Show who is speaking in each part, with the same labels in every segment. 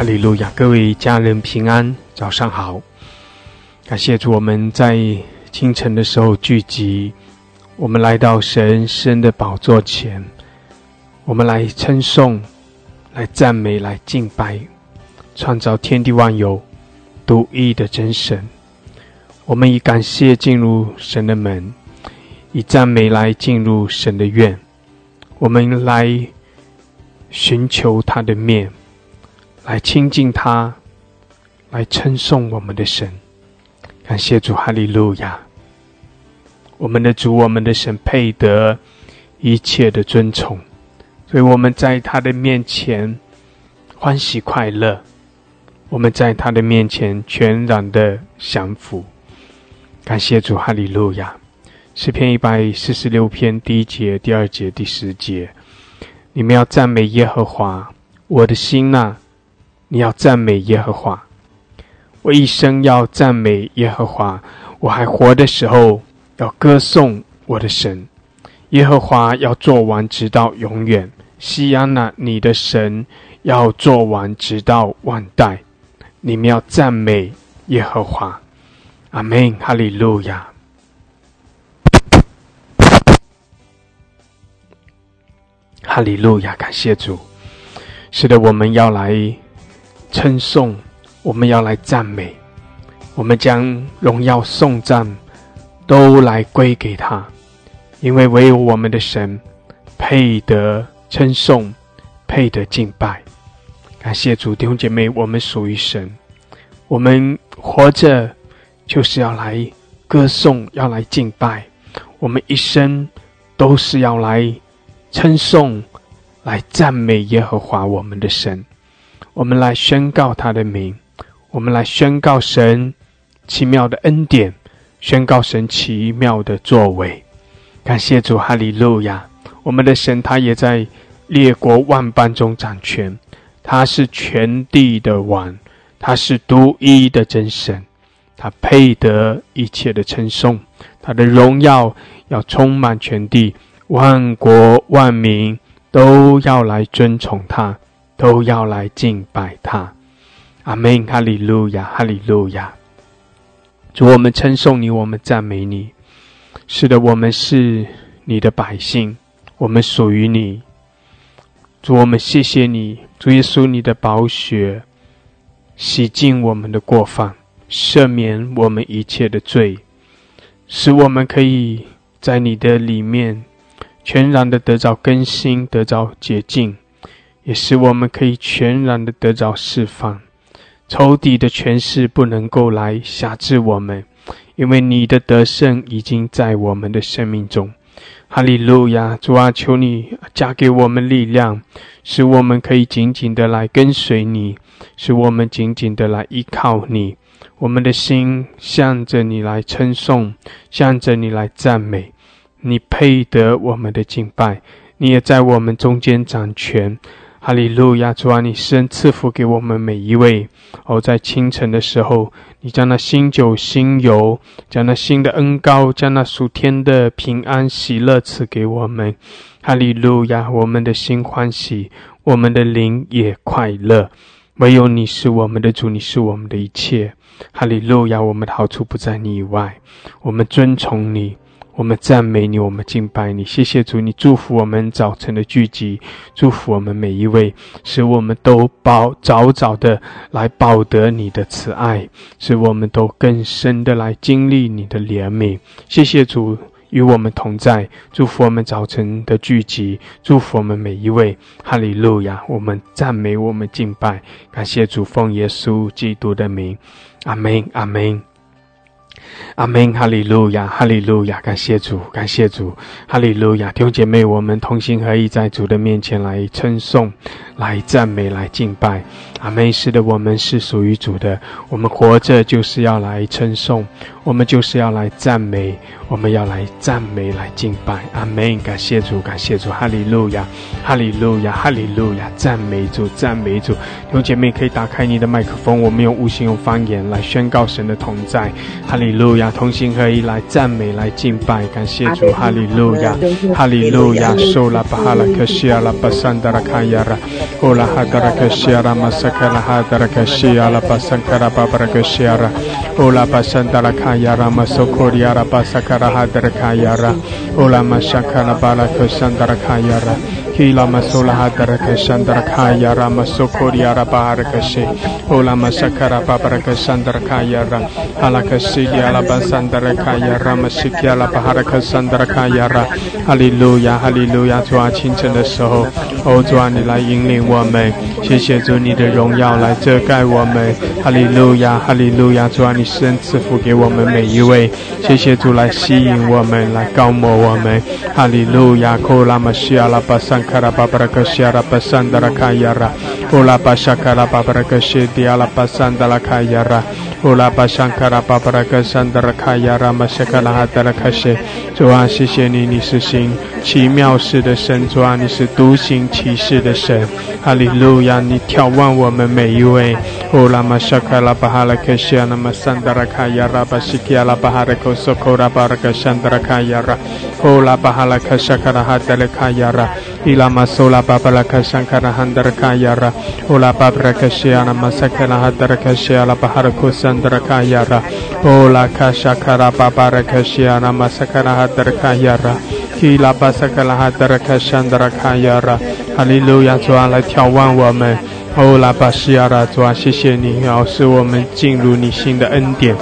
Speaker 1: 哈利路亚！各位家人平安，早上好。感谢主，我们在清晨的时候聚集，我们来到神圣的宝座前，我们来称颂、来赞美、来敬拜创造天地万有独一的真神。我们以感谢进入神的门，以赞美来进入神的院。我们来寻求他的面。来亲近他，来称颂我们的神，感谢主，哈利路亚！我们的主，我们的神配得一切的尊崇，所以我们在他的面前欢喜快乐，我们在他的面前全然的降服。感谢主，哈利路亚！诗篇一百四十六篇第一节、第二节、第十节，你们要赞美耶和华，我的心呐！你要赞美耶和华，我一生要赞美耶和华。我还活的时候，要歌颂我的神。耶和华要做完，直到永远。西安娜，你的神要做完，直到万代。你们要赞美耶和华。阿门，哈利路亚，哈利路亚，感谢主。是的，我们要来。称颂，我们要来赞美，我们将荣耀颂赞都来归给他，因为唯有我们的神配得称颂，配得敬拜。感谢主，弟兄姐妹，我们属于神，我们活着就是要来歌颂，要来敬拜，我们一生都是要来称颂，来赞美耶和华我们的神。我们来宣告他的名，我们来宣告神奇妙的恩典，宣告神奇妙的作为。感谢主，哈利路亚！我们的神他也在列国万邦中掌权，他是全地的王，他是独一的真神，他配得一切的称颂，他的荣耀要充满全地，万国万民都要来尊崇他。都要来敬拜他，阿门，哈利路亚，哈利路亚。主，我们称颂你，我们赞美你。是的，我们是你的百姓，我们属于你。主，我们谢谢你，主耶稣，你的宝血洗净我们的过犯，赦免我们一切的罪，使我们可以在你的里面全然的得着更新，得着洁净。也使我们可以全然的得着释放，仇敌的权势不能够来辖制我们，因为你的得胜已经在我们的生命中。哈利路亚！主啊，求你加给我们力量，使我们可以紧紧的来跟随你，使我们紧紧的来依靠你。我们的心向着你来称颂，向着你来赞美。你配得我们的敬拜，你也在我们中间掌权。哈利路亚！主啊，你施恩赐福给我们每一位。哦，在清晨的时候，你将那新酒、新油，将那新的恩膏，将那属天的平安喜乐赐给我们。哈利路亚！我们的心欢喜，我们的灵也快乐。唯有你是我们的主，你是我们的一切。哈利路亚！我们的好处不在你以外，我们尊崇你。我们赞美你，我们敬拜你，谢谢主，你祝福我们早晨的聚集，祝福我们每一位，使我们都保早早的来保得你的慈爱，使我们都更深的来经历你的怜悯。谢谢主与我们同在，祝福我们早晨的聚集，祝福我们每一位。哈利路亚！我们赞美，我们敬拜，感谢主，奉耶稣基督的名，阿门，阿门。阿门，哈利路亚，哈利路亚，感谢主，感谢主，哈利路亚，弟兄姐妹，我们同心合意在主的面前来称颂、来赞美、来敬拜。阿门。是的，我们是属于主的，我们活着就是要来称颂，我们就是要来赞美，我们要来赞美、来敬拜。阿门，感谢主，感谢主，哈利路亚，哈利路亚，哈利路亚，赞美主，赞美主。弟兄姐妹可以打开你的麦克风，我们用悟性、用方言来宣告神的同在。哈利。路亚，同心合一来赞美，来敬拜，感谢主，哈利路亚，哈利路亚，苏拉巴哈拉克西亚。拉巴桑达拉卡亚拉，乌拉哈达拉克西亚拉马萨克拉哈达拉克西亚拉。巴桑卡拉巴巴拉克西亚拉，乌拉巴桑达拉卡亚拉马苏库里亚拉巴萨卡 Hila masola hadaraka shandara kaya rama sokori araba harakashe. Ola masakara babaraka shandara kaya ra. Halaka shidi alaba sandara kaya rama shiki alaba haraka shandara kaya ra. 哈利路亚，哈利路亚！主啊，清晨的时候，哦，主啊，你来引领我们，谢谢主，你的荣耀来遮盖我们。哈利路亚，哈利路亚！主啊，你施恩赐福给我们每一位，谢谢主来吸引我们，来高摩我们。哈利路亚，库拉玛西亚拉巴桑卡拉巴巴拉克西亚拉巴桑达拉卡亚拉，库拉巴沙卡拉巴巴拉克西迪亚拉巴桑达拉卡亚拉，库拉巴桑卡拉巴巴拉克桑达拉卡亚拉玛西卡拉哈达拉卡西。主啊，谢谢你，你是行奇妙事的神。主啊，你是独行奇事的神。哈利路亚，你眺望我们每一位。乌拉玛沙卡拉巴哈拉克西亚那玛桑达拉卡亚拉巴西基亚拉巴哈拉克索科拉巴拉克桑达拉卡亚拉。乌拉巴哈拉克沙卡拉哈达拉卡亚拉。伊拉玛苏拉巴巴拉克桑卡拉汉达拉卡亚拉。乌拉巴巴拉克西亚那玛萨卡拉哈达拉克西亚拉巴哈拉克桑达拉卡亚拉。乌拉卡沙卡拉巴巴拉克西亚那玛萨卡拉哈达拉卡亚拉。基拉巴萨卡拉哈达拉卡桑达拉卡亚拉。哈利路亚，主啊，来眺望我们。哦，拉巴西亚拉，主啊，谢谢你，要使我们进入你新的恩典。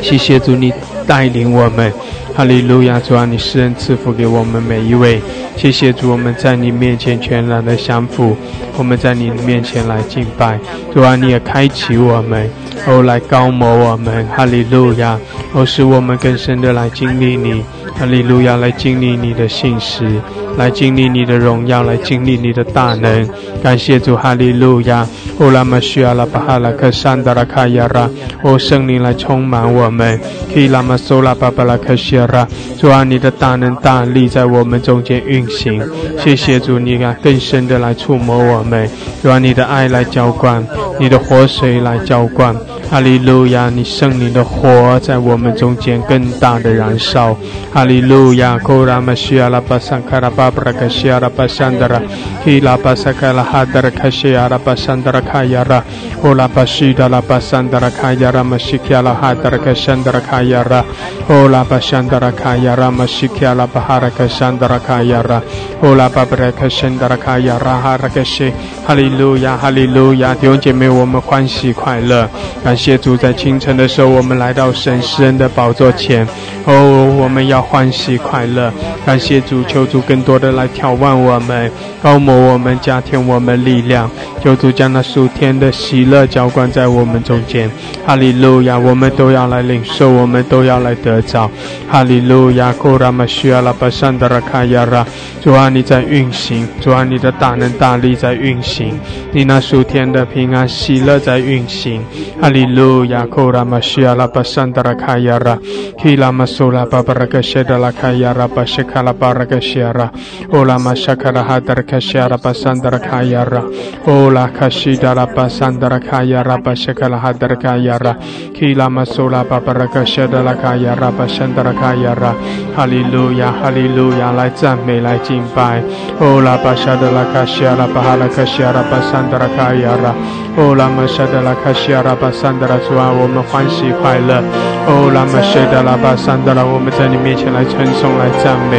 Speaker 1: 谢谢主，你带领我们。哈利路亚，主啊，你施恩赐福给我们每一位。谢谢主，我们在你面前全然的降服，我们在你面前来敬拜。主啊，你也开启我们，哦，来高摩我们。哈利路亚，哦，使我们更深的来经历你。哈利路亚，来经历你的信实，来经历你的荣耀，来经历你的大能。感谢主，哈利路亚。哦，拉玛需要拉巴哈拉克山达拉卡亚拉，哦，圣灵来充满我们。可以拉玛苏拉巴巴拉克西拉，主啊，你的大能大力在我们中间运行。谢谢主，你啊，更深的来触摸我们，主啊，你的爱来浇灌，你的活水来浇灌。哈利路亚，你圣灵的火在我们中间更大的燃烧。哈利路亚，库拉玛西亚拉巴桑卡拉巴布拉卡西亚拉巴桑德拉，希拉巴萨卡拉哈德拉卡西亚拉巴桑德拉卡亚拉，乌拉巴西达拉巴桑德拉卡亚拉玛西卡拉哈德拉卡桑德拉卡亚拉，乌拉巴桑德拉卡亚拉玛西卡拉巴哈拉卡桑德拉卡亚拉，乌拉巴布拉卡桑德拉卡亚拉哈拉卡西。哈利路亚，哈利路亚，弟兄姐妹，我们欢喜快乐，感谢谢主，在清晨的时候，我们来到神施恩的宝座前，哦，我们要欢喜快乐，感谢主，求主更多的来眺望我们，高摩我们，加添我们力量，求主将那属天的喜乐浇灌在我们中间。哈利路亚，我们都要来领受，我们都要来得着。哈利路亚，库拉玛需要拉巴山德拉卡亚拉，主啊，你在运行，主啊，你的大能大力在运行。你那属天的平安喜乐在运行，哈利路亚！库拉玛西亚拉巴桑德拉卡亚拉，基拉玛苏拉巴巴拉克谢德拉卡亚拉巴西卡拉巴拉克西亚拉，欧拉玛沙卡拉哈德拉卡西亚拉巴桑德拉卡亚拉，欧拉卡西达拉巴桑德拉卡亚拉巴西卡拉哈德拉卡亚拉，基拉玛苏拉巴巴拉克谢德拉卡亚拉巴桑德拉卡亚拉，哈利路亚！哈利路亚！来赞美，来敬拜，欧拉巴沙德拉卡西亚拉巴哈拉克西。亚拉，主啊，我们欢喜快乐。哦拉玛沙德拉巴桑德拉，我们在你面前来称颂来赞美，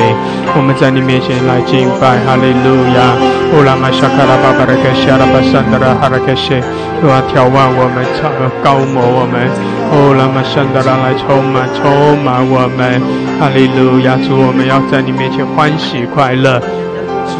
Speaker 1: 我们在你面前来敬拜，哈利路亚。哦拉玛沙卡拉巴巴拉卡西亚拉巴桑德拉哈拉卡西，主啊眺望我们，超高摩我们。哦拉玛沙德拉来充满充满我们，哈利路亚主，我们要在你面前欢喜快乐。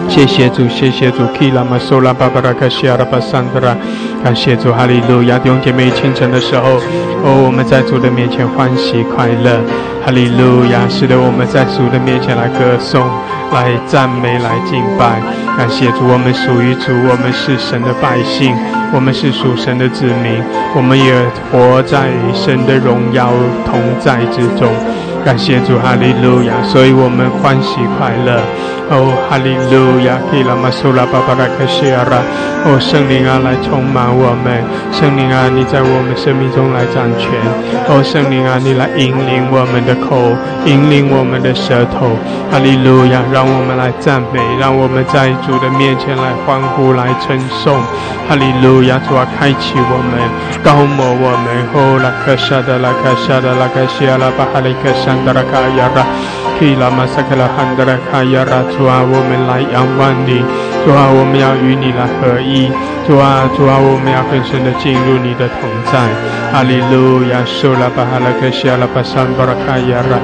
Speaker 1: 谢谢主，谢谢主。基拉玛苏拉巴巴拉卡西亚拉巴桑德拉，感谢主，哈利路亚！弟兄姐妹，清晨的时候，哦，我们在主的面前欢喜快乐，哈利路亚！使得我们在主的面前来歌颂、来赞美、来敬拜。感谢主，我们属于主，我们是神的百姓，我们是属神的子民，我们也活在神的荣耀同在之中。感谢主，哈利路亚！所以我们欢喜快乐。哦，哈利路亚！基拉玛苏拉巴巴拉克西亚拉，哦，圣灵啊，来充满我们。圣灵啊，你在我们生命中来掌权。哦，圣灵啊，你来引领我们的口，引领我们的舌头。哈利路亚！让我们来赞美，让我们在主的面前来欢呼，来称颂。哈利路亚！主啊，开启我们，高摩我们。哦，拉克沙的拉克沙的拉克西阿拉巴哈利克山德拉卡亚拉，基拉马萨克拉汉德拉卡亚拉。主啊，我们来仰望你。主啊，我们要与你来合一。主啊，主啊，我们们要更深的进入你的同在。哈利路亚！苏拉巴哈拉克西阿拉巴山德拉卡亚拉，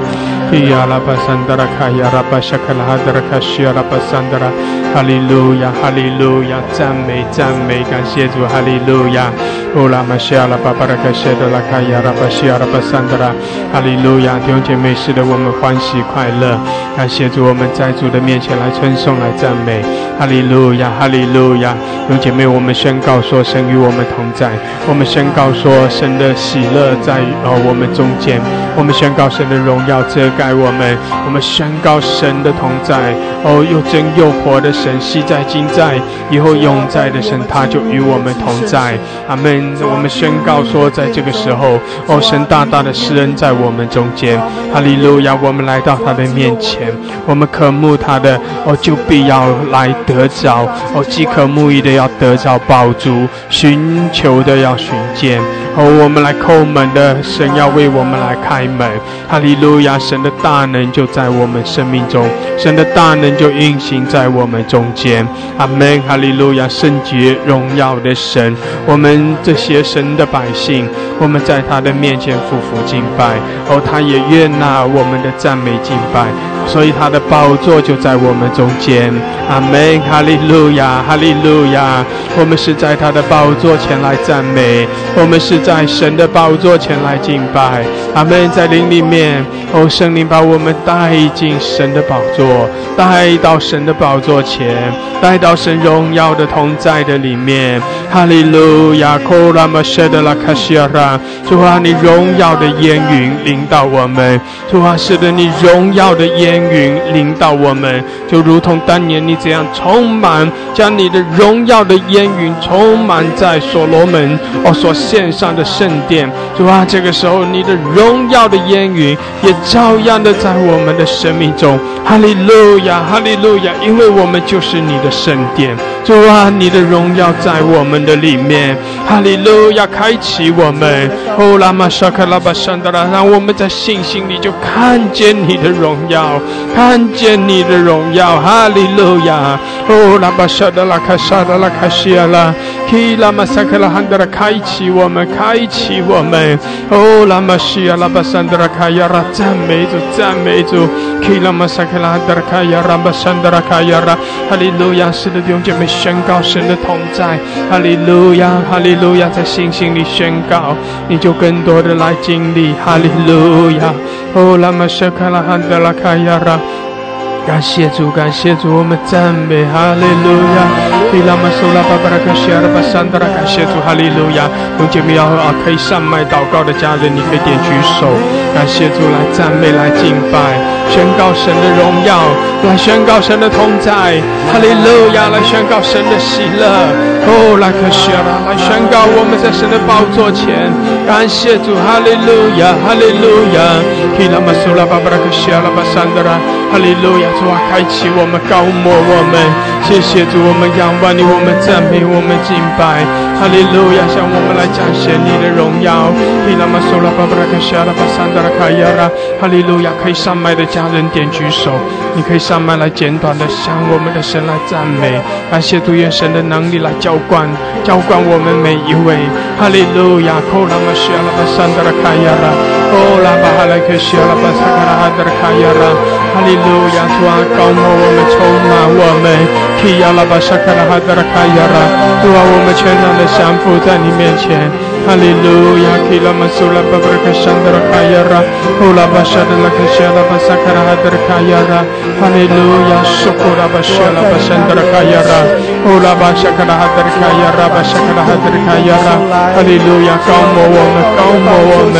Speaker 1: 伊阿拉巴山德拉卡亚拉巴沙卡拉哈达拉卡西阿拉巴山德拉。哈利路亚！哈利路亚！赞美赞美，感谢主！哈利路亚！乌拉玛西阿拉巴巴拉克西德拉卡亚拉巴西阿拉巴山德拉。哈利路亚！弟兄姐妹，使得我们欢喜快乐。感谢主，我们在主的面前来称颂、来赞美。哈利路亚！哈利路亚！弟兄姐妹，我们宣告说，神与我们同在。我们宣告说，神的喜乐在呃我们中间。我们宣告神的荣耀遮盖我们。我们宣告神的同在。哦，又真又活的神，昔在、今在、以后永在的神，他就与我们同在。阿门。我们宣告说，在这个时候，哦，神大大的施恩在我们中间。哈利路亚！我们来到他的面前，我们渴慕他的，哦，就必要来得着。哦，饥渴慕义的要得着宝足，寻求的要寻见。哦，我们来叩门的神要为我们来开门。哈利路亚！神的大能就在我们生命中，神的大能就运行在我们中间。阿门！哈利路亚！圣洁荣耀的神，我们这些神的百姓，我们在他的面前匍匐敬拜。哦，他也悦纳我们的赞美敬拜，所以他的宝座就在我们中间。阿门！哈利路亚！哈利路亚！我们是在他的宝座前来赞美，我们是在神的宝座前来敬拜。阿门！在灵里面，哦，圣灵把我们带进神的宝座，带到神的宝座前，带到神荣耀的同在的里面。哈利路亚！库拉玛舍德拉卡西亚拉，主啊，你荣耀的烟云领到我们，主啊，使得你荣耀的烟烟云临到我们，就如同当年你这样充满，将你的荣耀的烟云充满在所罗门哦所献上的圣殿。主啊，这个时候你的荣耀的烟云也照样的在我们的生命中。哈利路亚，哈利路亚，因为我们就是你的圣殿。主啊，你的荣耀在我们的里面。哈利路亚，开启我们。哦，拉玛沙克拉巴山达拉，让我们在信心里就看见你的荣耀，看见你的荣耀。哈利路亚。哦，拉巴沙德拉卡沙德拉卡西亚拉，基拉玛萨克拉汉德拉，开启我们，开启我们。哦，拉玛西亚拉巴山德拉卡亚拉，赞美主，赞美主。基拉玛萨克拉汉德拉卡亚拉巴山德拉卡亚拉，哈利路亚，是的弟兄姐妹宣告神的同在。哈利路亚，哈利路亚，在信心里宣告，你就更多的来经历。哈利路亚。哦，拉玛沙克拉汉德拉卡亚拉。感谢主，感谢主，我们赞美哈利路亚。伊拉玛苏拉巴巴拉克西阿拉巴桑德拉，感谢主，哈利路亚。有姐妹要啊，可以上麦祷告的家人，你可以点举手。感谢主，来赞美，来敬拜，宣告神的荣耀，来宣告神的同在。哈利路亚，来宣告神的喜乐。哦，拉克西阿拉，来宣告我们在神的宝座前。感谢主，哈利路亚，哈利路亚。伊拉玛苏拉巴巴拉克西阿拉巴桑德拉，哈利路亚。主啊，开启我们，高摩我们，谢谢主，我们仰望你，我们赞美，我们敬拜，哈利路亚，向我们来彰显你的荣耀。哈利路亚，可以上麦的家人点举手，你可以上麦来简短的向我们的神来赞美，感谢主愿神的能力来浇灌，浇灌我们每一位。哈利路亚，库拉玛西阿拉巴桑德拉卡亚拉，哦拉巴哈莱克西拉巴萨卡拉哈德拉卡亚拉，哈利路亚。主啊，高摩我们，充满我们，提亚拉巴沙卡拉哈达拉卡亚拉，主啊，我们全然的降服在你面前，哈利路亚，提拉玛苏拉巴布拉卡山达拉卡亚拉，乌拉巴沙达拉卡西亚拉巴萨卡拉哈达拉卡亚拉，哈利路亚，苏库拉巴西亚拉巴山达拉卡亚拉，乌拉巴沙卡拉哈达拉卡亚拉巴沙卡拉哈达拉卡亚拉，哈利路亚，高摩我们，高摩我们，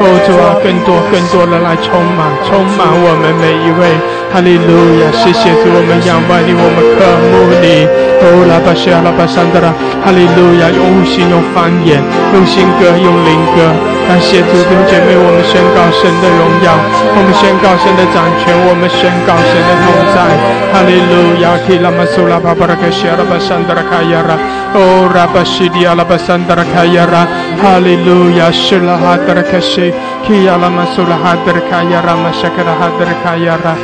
Speaker 1: 哦主啊，更多更多的来充满，充满我们每一位。哈利路亚，谢谢主，我们仰望你，我们渴慕你。哦，拉巴西阿拉巴桑德拉，哈利路亚！用悟性，用方言，用新歌，用灵歌。感谢主弟兄姐妹，我们宣告神的荣耀，我们宣告神的掌权，我们宣告神的同在。哈利路亚！基拉马苏拉巴巴拉克西阿拉巴桑德拉卡亚拉，哦，拉巴西迪阿拉巴桑德拉卡亚拉，哈利路亚！是拉哈德拉克西，基亚拉马苏拉哈德拉卡亚拉，马沙克拉哈德拉卡亚拉，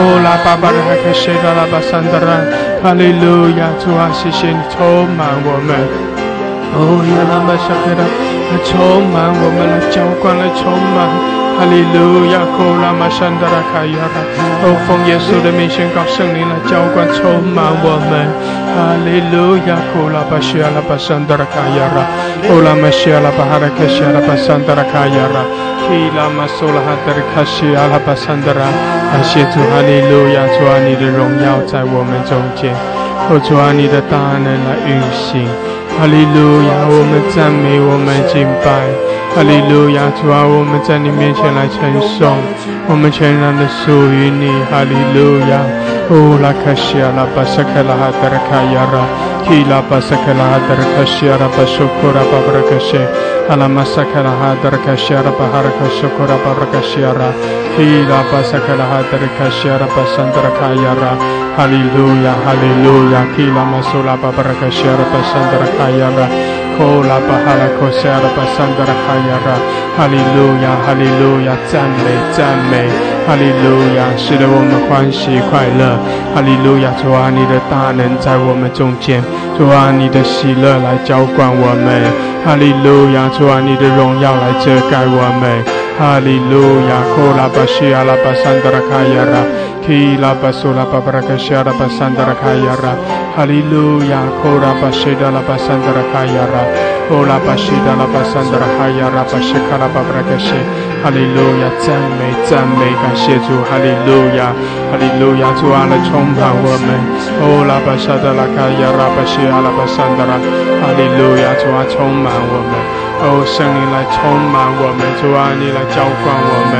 Speaker 1: 哦，拉巴巴拉克西阿拉巴桑德拉，哈利路亚！主啊，谢谢你充满我们，哦，亚拉巴沙克拉。来充满我们，来浇灌，来充满，哈利路亚，库拉玛山德拉卡亚拉，哦，奉耶稣的名宣告圣灵来浇灌，充满我们，哈利路亚，库拉巴西阿拉巴山德拉卡亚拉，库拉玛西阿拉巴哈拉克西阿拉巴山德拉卡亚拉，基拉玛苏拉哈德拉卡西阿拉巴山德拉，感谢主，哈利路亚，主啊，你的荣耀在我们中间，哦，主啊，你的大能来运行。哈利路亚，我们赞美，我们敬拜。哈利路亚，主啊，我们在你面前来称颂，我们全然的属于你。哈利路亚，乌拉卡西阿拉巴萨克拉哈德拉卡亚拉，基拉巴萨克拉哈德拉卡西阿拉巴苏库拉巴布拉卡西，阿拉马萨克拉哈德拉卡西阿拉巴哈拉卡苏库拉巴布拉卡西阿拉，基拉巴萨克拉哈德拉卡西阿拉巴桑德拉卡亚拉。哈利路亚，哈利路亚提拉玛苏拉巴巴拉卡西亚拉巴萨卡伊尔法，拉巴，哈拉科西阿拉巴桑德拉卡亚拉，哈利路亚，哈利路亚，赞美赞美，哈利路亚，使得我们欢喜快乐，哈利路亚，主啊，你的大能在我们中间，主啊，你的喜乐来浇灌我们，哈利路亚，主啊，你的荣耀来遮盖我们，哈利路亚，科拉巴西阿拉巴桑德拉卡亚拉。Kila basula babaraka shara basandara kayara. Hallelujah. Kora bashida la basandara kayara. Ola bashida la basandara kayara bashikara babaraka she. Hallelujah. 赞美赞美，感谢主。哈利路亚，哈利路亚，主啊来充满我们。哦，拉巴沙德拉卡亚拉巴西阿拉巴桑德拉，哈利路亚，主啊充满我们。哦，圣灵来充满我们，主啊，你来浇灌我们，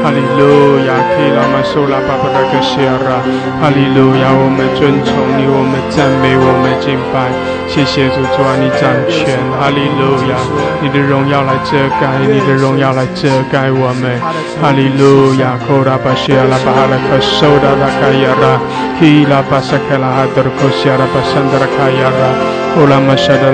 Speaker 1: 哈利路亚，基拉玛苏拉巴布拉克西亚拉，哈利路亚，我们尊崇你，我们赞美，我们敬拜，谢谢主，主啊，你掌权，哈利路亚，你的荣耀来遮盖，你的荣耀来遮盖我们，哈利路亚，库拉巴西亚拉巴哈拉克苏达拉卡亚拉，基拉巴萨克拉。哈德库西亚拉巴桑德拉。卡亚拉。Ula mashada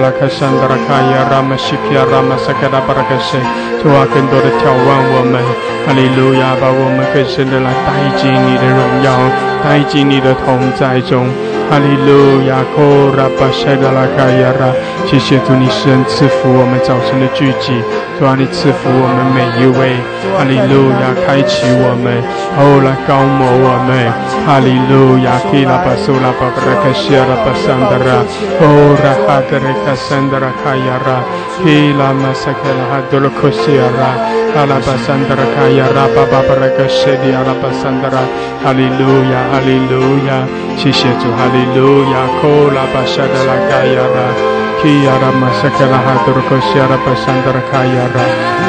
Speaker 1: 马赛克拉巴拉克神就啊更多的眺望我们哈利路亚把我们更深的来带进你的荣耀带进你的同在中哈利路亚，库拉巴谢达拉卡亚拉，谢谢主，你神赐福我们早晨的聚集，主啊，你赐福我们每一位，哈利路亚，开启我们，哦，来高摩我们，哈利路亚，基拉巴苏拉巴布拉卡西亚拉巴桑德拉，哦，拉哈德雷卡桑德拉卡亚拉，基拉马萨克拉哈德罗库西亚拉，阿拉巴桑德拉卡亚拉巴巴布拉卡西迪阿拉巴桑德拉，哈利路亚，哈利路亚，谢谢主，哈利。Alléluia, Kola Bashada la Gayana. Kiyara masakala hadurko siara pasandara kayara.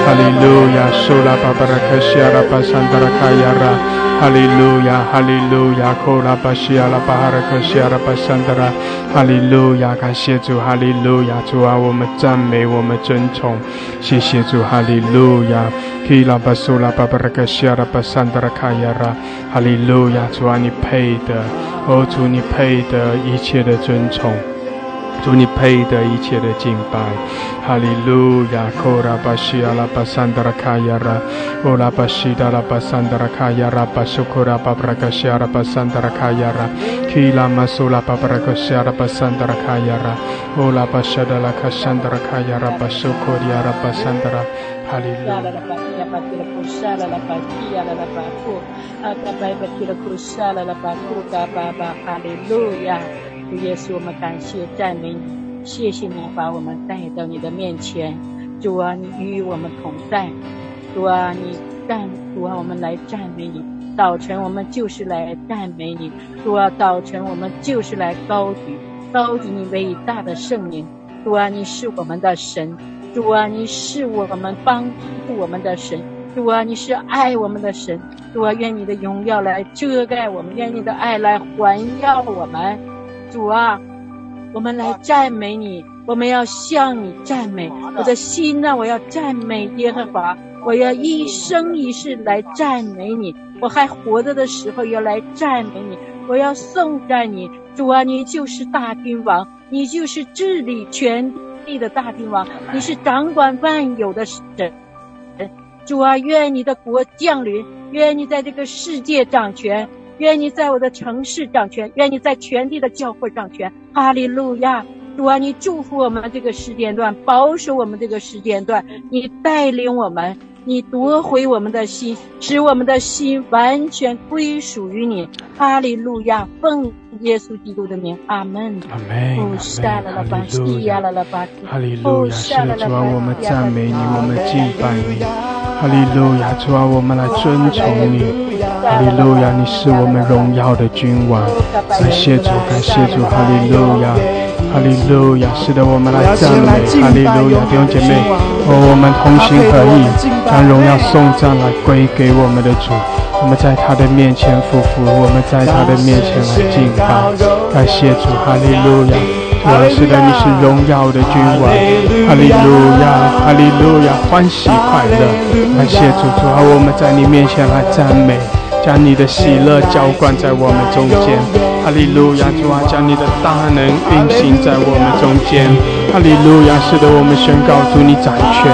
Speaker 1: Hallelujah. Sula babaraka siara pasandara kayara. Hallelujah. Hallelujah. Kola basiala baharaka siara pasandara. Hallelujah. 感谢主，哈利路亚，主啊，我们赞美，我们尊崇，谢谢主，哈利路亚。Kila basula babaraka siara pasandara kayara. Hallelujah. 主啊，你配的。哦，主你配得一切的尊崇，主你配得一切的敬拜，哈利路亚！库拉巴西阿拉巴桑德拉卡亚拉，乌拉巴西达拉巴桑德拉卡亚拉，巴苏库拉巴布拉卡西阿拉巴桑德拉卡亚拉，基拉马苏拉巴布拉卡西阿拉巴桑德拉卡亚拉，乌拉巴西达拉卡桑德拉卡亚拉，巴苏库里阿拉巴桑德拉。哈利路亚！
Speaker 2: 主耶稣，我们感谢赞美你，谢谢你把我们带到你的面前。主啊，你与我们同在。主啊，你赞主啊，我们来赞美你。早晨我们就是来赞美你。主啊，早晨我们就是来高举高举你伟大的圣名。主啊，你是我们的神。主啊，你是我们帮助我们的神；主啊，你是爱我们的神；主啊，愿你的荣耀来遮盖我们，愿你的爱来环绕我们。主啊，我们来赞美你，我们要向你赞美。我的心呢，我要赞美耶和华，我要一生一世来赞美你。我还活着的时候要来赞美你，我要颂赞你。主啊，你就是大君王，你就是治理全地的大君王，你是掌管万有的神。主啊，愿你的国降临，愿你在这个世界掌权。愿你在我的城市掌权，愿你在全地的教会掌权。哈利路亚！主啊，你祝福我们这个时间段，保守我们这个时间段，你带领我们，你夺回我们的心，使我们的心完全归属于你。哈利路亚！奉耶稣基督的名，阿门。
Speaker 3: 阿门。哈利路亚！哈利路亚！是的，主啊，我们赞美你，我们敬拜你。哈利路亚！主啊，我们来尊崇你。哈利路亚，你是我们荣耀的君王。感谢主，感谢主，哈利路亚，哈利路亚。是的，我们来赞美，哈利路亚，弟兄姐妹，哦，我们同心合意，将荣耀颂赞来归给我们的主。我们在他的面前匍匐，我们在他的面前来敬拜。感谢主，哈利路亚。是的，你是荣耀的君王。哈利路亚，哈利路亚，欢喜快乐。感谢主，主啊，我们在你面前来赞美。将你的喜乐浇灌在我们中间，哈利路亚！主啊，将你的大能运行在我们中间，哈利路亚！使得我们宣告主你掌权，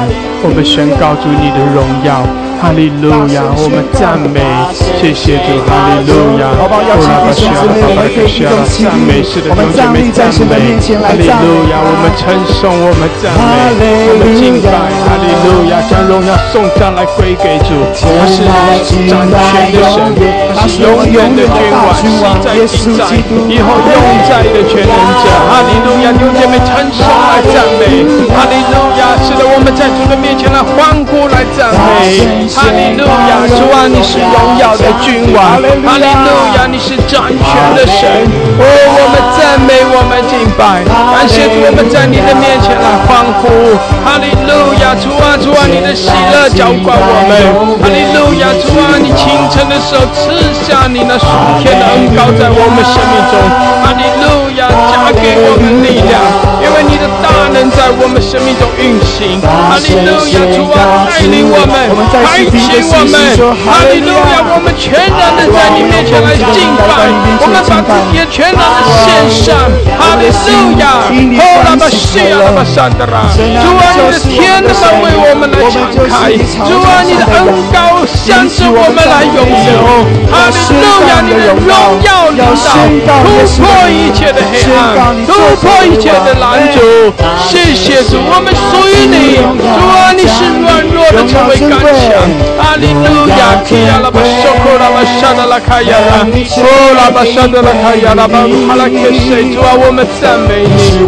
Speaker 3: 我们宣告主你的荣耀，哈利路亚！我们赞美，谢谢主，哈利路亚！
Speaker 4: 宝宝邀请弟兄姊妹也可以举动起立，我们站立在神的面前来赞美，
Speaker 3: 我们称颂，我们赞美，我们敬拜，哈利路亚！将荣耀颂赞来归给主，他是掌权的神。他是永远的君王，现在、以后永在的全能者。哈利路亚！弟兄姐妹，称颂来赞美。哈利路亚！是的我们在主的面前来欢呼来赞美。哈利路亚！主啊，你是荣耀的君王。哈利路亚！你是掌权的神。哦，我们赞美，我们敬拜，感谢主，我们在你的面前来欢呼。哈利路亚！主啊，主啊，你的喜乐浇灌我们。哈利路亚！主啊，你清晨的。手赐下你那属天的恩膏在我们生命中，哈利路亚，加给我们力量，因为你的大能在我们生命中运行，哈利路亚，主啊，带领我们，开启我们，哈利路亚，我们全然的在你面前来敬拜，我们把自己全然的献上，哈利路亚，哦，拉巴西亚拉巴山德拉，主啊，你的天的门为我们来敞开，主啊，你的恩高向着我们来涌流。哈利路亚！你的荣耀领导，突破一切的黑暗，突破一切的拦阻。谢谢主，我们属于你。主啊，你是软弱的成为刚强。哈利路亚！基亚拉巴索库拉巴沙达拉卡亚拉，哦拉巴沙达拉卡亚拉巴哈拉克塞。主啊，我们赞美你。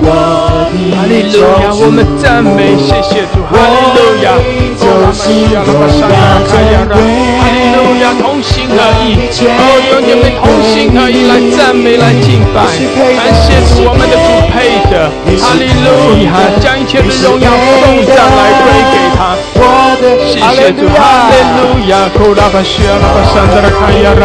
Speaker 3: 哈利路亚，我们赞美，谢谢主。哈利路亚，哦拉巴亚拉巴沙达拉卡亚拉，哈利路亚，同心。合意，哦，有你们同心合意来赞美、来敬拜，感谢主，我们的主哈利路亚，将一切的荣耀颂赞来归给他。谢谢主，哈利路亚，库拉巴西亚。拉巴山德拉卡亚。拉，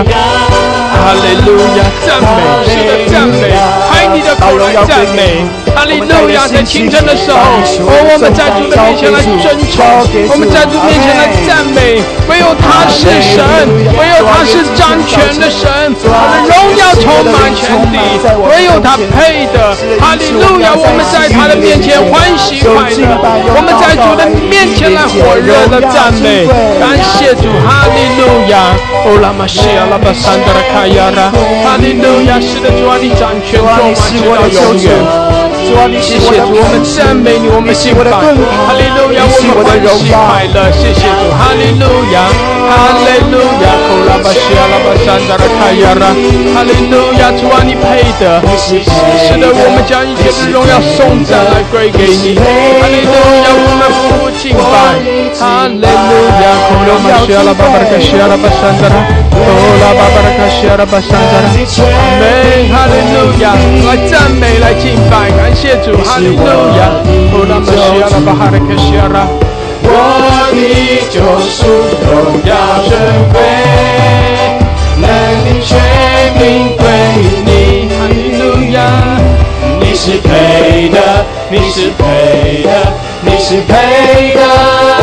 Speaker 3: 哈利路亚，赞美，是的赞美，拍你的口来赞美。哈利路亚！在清晨的时候，哦，我们在主的面前来尊崇，我们在主面前来赞美，唯有他是神，唯有他是掌权的神，他的荣耀充满全地，唯有他配的。哈利路亚！我们在他的面前欢喜快乐，我们在主的面前来火热的赞美，感谢主！哈利路亚！哦，拉玛西亚拉巴桑德拉卡亚拉，哈利路亚！是的，主啊，你掌权做满直到永远。谢谢主，我们赞美你，我们敬拜。哈利路亚，我们欢喜快乐。谢谢主，哈利路亚，哈利路亚。库拉巴西阿拉巴山达拉卡亚拉，哈利路亚，主啊，你配得。是的，我们将一切的荣耀颂赞来归给你。哈利路亚，我们不敬拜。哈利路亚，库拉巴西阿拉巴巴卡西阿拉巴山达拉，库拉巴巴拉卡西阿拉巴山达拉。阿门，哈利路亚，来赞美，来敬拜，感谢。谢主，哈利路亚！我的救赎荣耀珍贵，能力全名归你，哈利路亚！你是。配的，你是配的。
Speaker 4: 我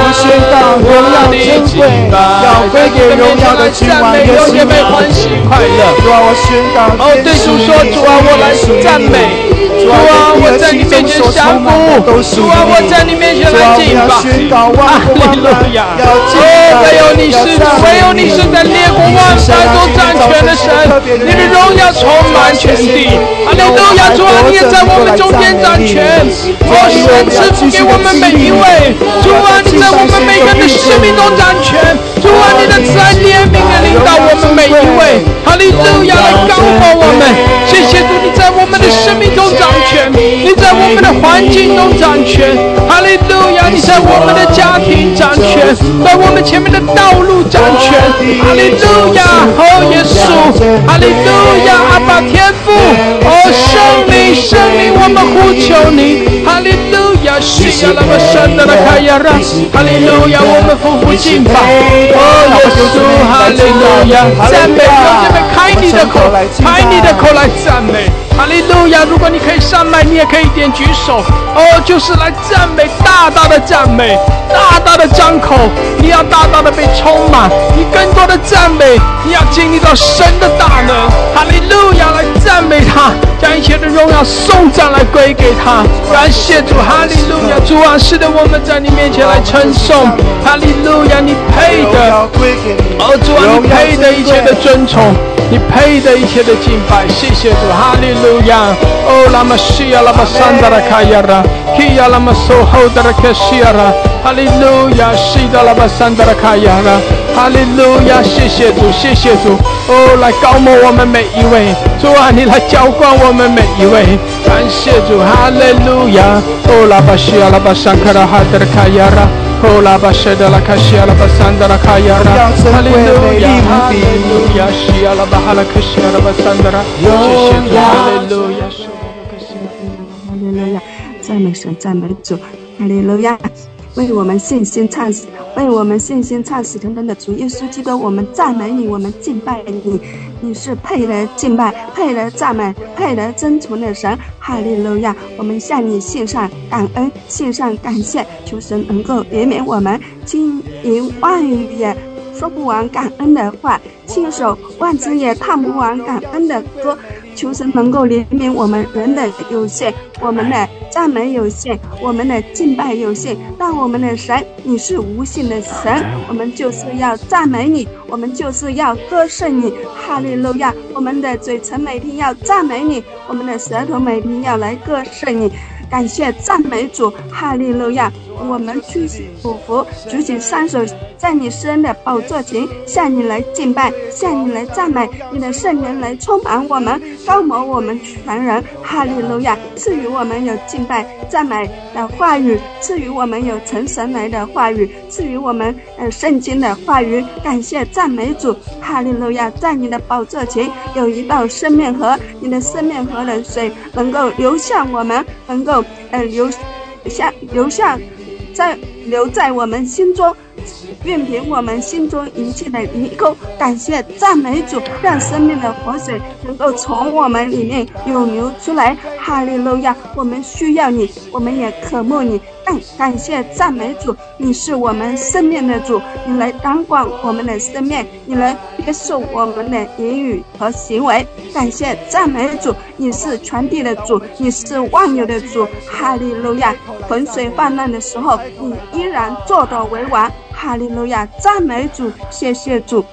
Speaker 4: 们宣告荣耀尊贵，要归给荣耀的君王耶稣。主啊，我宣告。
Speaker 3: 哦，对主说，主啊，我来赞美。主啊，我在你面前降服。主啊，我在你面前来敬拜。哈利路亚。哦，唯有你是，唯有你是在列国万山中掌权的神，你的荣耀充满全地。哈利路亚，主啊，你也在在我们中间掌权。我，神赐福给我们每一位。主啊，你在我们每个人的生命中掌权。主啊，你的慈爱怜悯的领导我们每一位。哈利路亚，来高过我们。谢谢主，你在我们的生命中掌权，你在我们的环境中掌权。哈利路亚，你在我们的家庭掌权，在我们前面的道路掌权。哈利路亚，哦耶稣，哈利路亚，阿爸天父，哦圣灵，圣灵，我们呼求你。哈利路亚，是呀，那么神的那开呀让，哈利路亚，我们夫妇敬拜。哦耶稣，哈利路亚，赞美，用这边开你的口，开你的口来赞美。哈利路亚！如果你可以上麦，你也可以点举手哦，就是来赞美，大大的赞美，大大的张口，你要大大的被充满，你更多的赞美，你要经历到神的大能。哈利路亚！来赞美他，将一切的荣耀颂赞来归给他。感谢主，哈利路亚！主啊，是的，我们在你面前来称颂。哈利路亚！你配的，哦，主啊，你配的一切的尊崇，你配的一切的敬拜。谢谢主，哈利路。Hallelujah. Oh, lama shia lama sandara kayara. Kia lama sohodara kashira. Hallelujah. Shida lama sandara kayara. Hallelujah. 谢谢主，谢谢主。哦，来高摩我们每一位，主啊，你来浇灌我们每一位。感谢主，哈利路亚。哦，拉巴西亚拉巴桑卡拉哈德卡亚拉。哦，拉巴谢德拉卡西亚拉巴桑德拉卡亚拉。哈利路亚，哈利路亚，西亚拉巴哈拉卡西亚拉巴桑德拉。谢谢主，哈利路亚，
Speaker 5: 哈利路亚，赞美神，赞美主，哈利路亚。为我们信心唱，为我们信心唱死等等的主耶稣基督，我们赞美你，我们敬拜你，你是配得敬拜、配得赞美、配得尊崇的神。哈利路亚！我们向你献上感恩，献上感谢，求神能够怜悯我们，金银万语也说不完感恩的话，亲手万字也唱不完感恩的歌。求神能够怜悯我们人的有限，我们的赞美有限，我们的敬拜有限。但我们的神，你是无限的神，我们就是要赞美你，我们就是要歌颂你。哈利路亚！我们的嘴唇每天要赞美你，我们的舌头每天要来歌颂你。感谢赞美主，哈利路亚！我们屈膝匍匐，举起双手，在你施恩的宝座前，向你来敬拜，向你来赞美，你的圣灵来充满我们，高摩我们全人，哈利路亚！赐予我们有敬拜赞美的话语，赐予我们有成神来的话语，赐予我们呃圣经的话语。感谢赞美主，哈利路亚！在你的宝座前有一道生命河，你的生命河的水能够流向我们，能够呃流向流向。在留在我们心中，愿凭我们心中一切的离沟，感谢赞美主，让生命的活水能够从我们里面涌流出来。哈利路亚！我们需要你，我们也渴慕你。但感谢赞美主，你是我们生命的主，你来掌管我们的生命，你来约束我们的言语和行为。感谢赞美主，你是全地的主，你是万有的主。哈利路亚！洪水泛滥的时候，你依然坐得为王。哈利路亚！赞美主，谢谢主。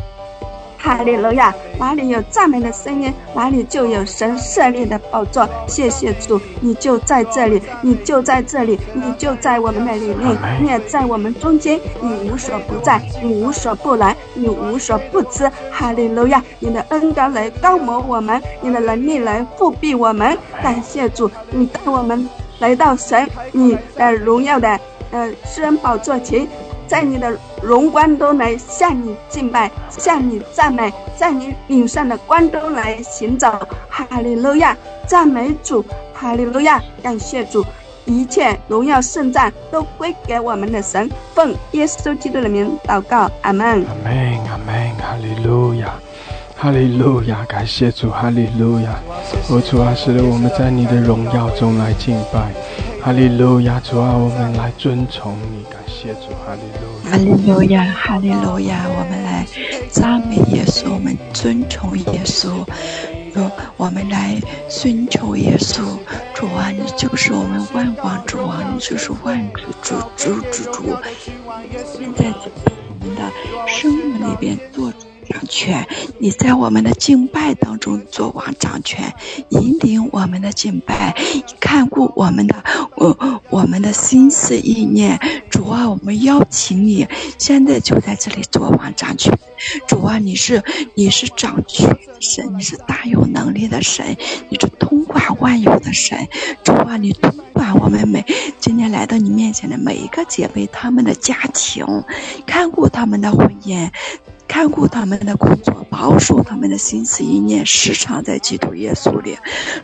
Speaker 5: 哈利路亚！哪里有赞美的声音，哪里就有神设立的宝座。谢谢主，你就在这里，你就在这里，你就在我们的里面，你也在我们中间。你无所不在，你无所不来，你无所不知。哈利路亚！你的恩膏来高摩我们，你的能力来复辟我们。感谢主，你带我们来到神你的荣耀的呃施恩宝座前。在你的荣光中来向你敬拜，向你赞美，在你领上的光中来行走。哈利路亚，赞美主，哈利路亚，感谢主，一切荣耀圣赞都归给我们的神。奉耶稣基督的名祷告，阿门。
Speaker 3: 阿门，阿门，哈利路亚，哈利路亚，感谢主，哈利路亚。主啊，使得我们在你的荣耀中来敬拜。
Speaker 1: 哈利路亚，主啊，我们来尊崇你，感谢主，哈利路
Speaker 6: 亚，哈利路亚，我们来赞美耶稣，我们尊崇耶稣，主，我们来寻求耶稣，主啊，你就是我们万王之王，你就是万主主主主主，现在我们的生命里边做主。掌权，你在我们的敬拜当中做王掌权，引领我们的敬拜，看顾我们的我我们的心思意念。主啊，我们邀请你，现在就在这里做王掌权。主啊，你是你是掌权的神，你是大有能力的神，你是通管万有的神。主啊，你通管我们每今天来到你面前的每一个姐妹，他们的家庭，看顾他们的婚姻。看顾他们的工作，保守他们的心思意念，时常在基督耶稣里。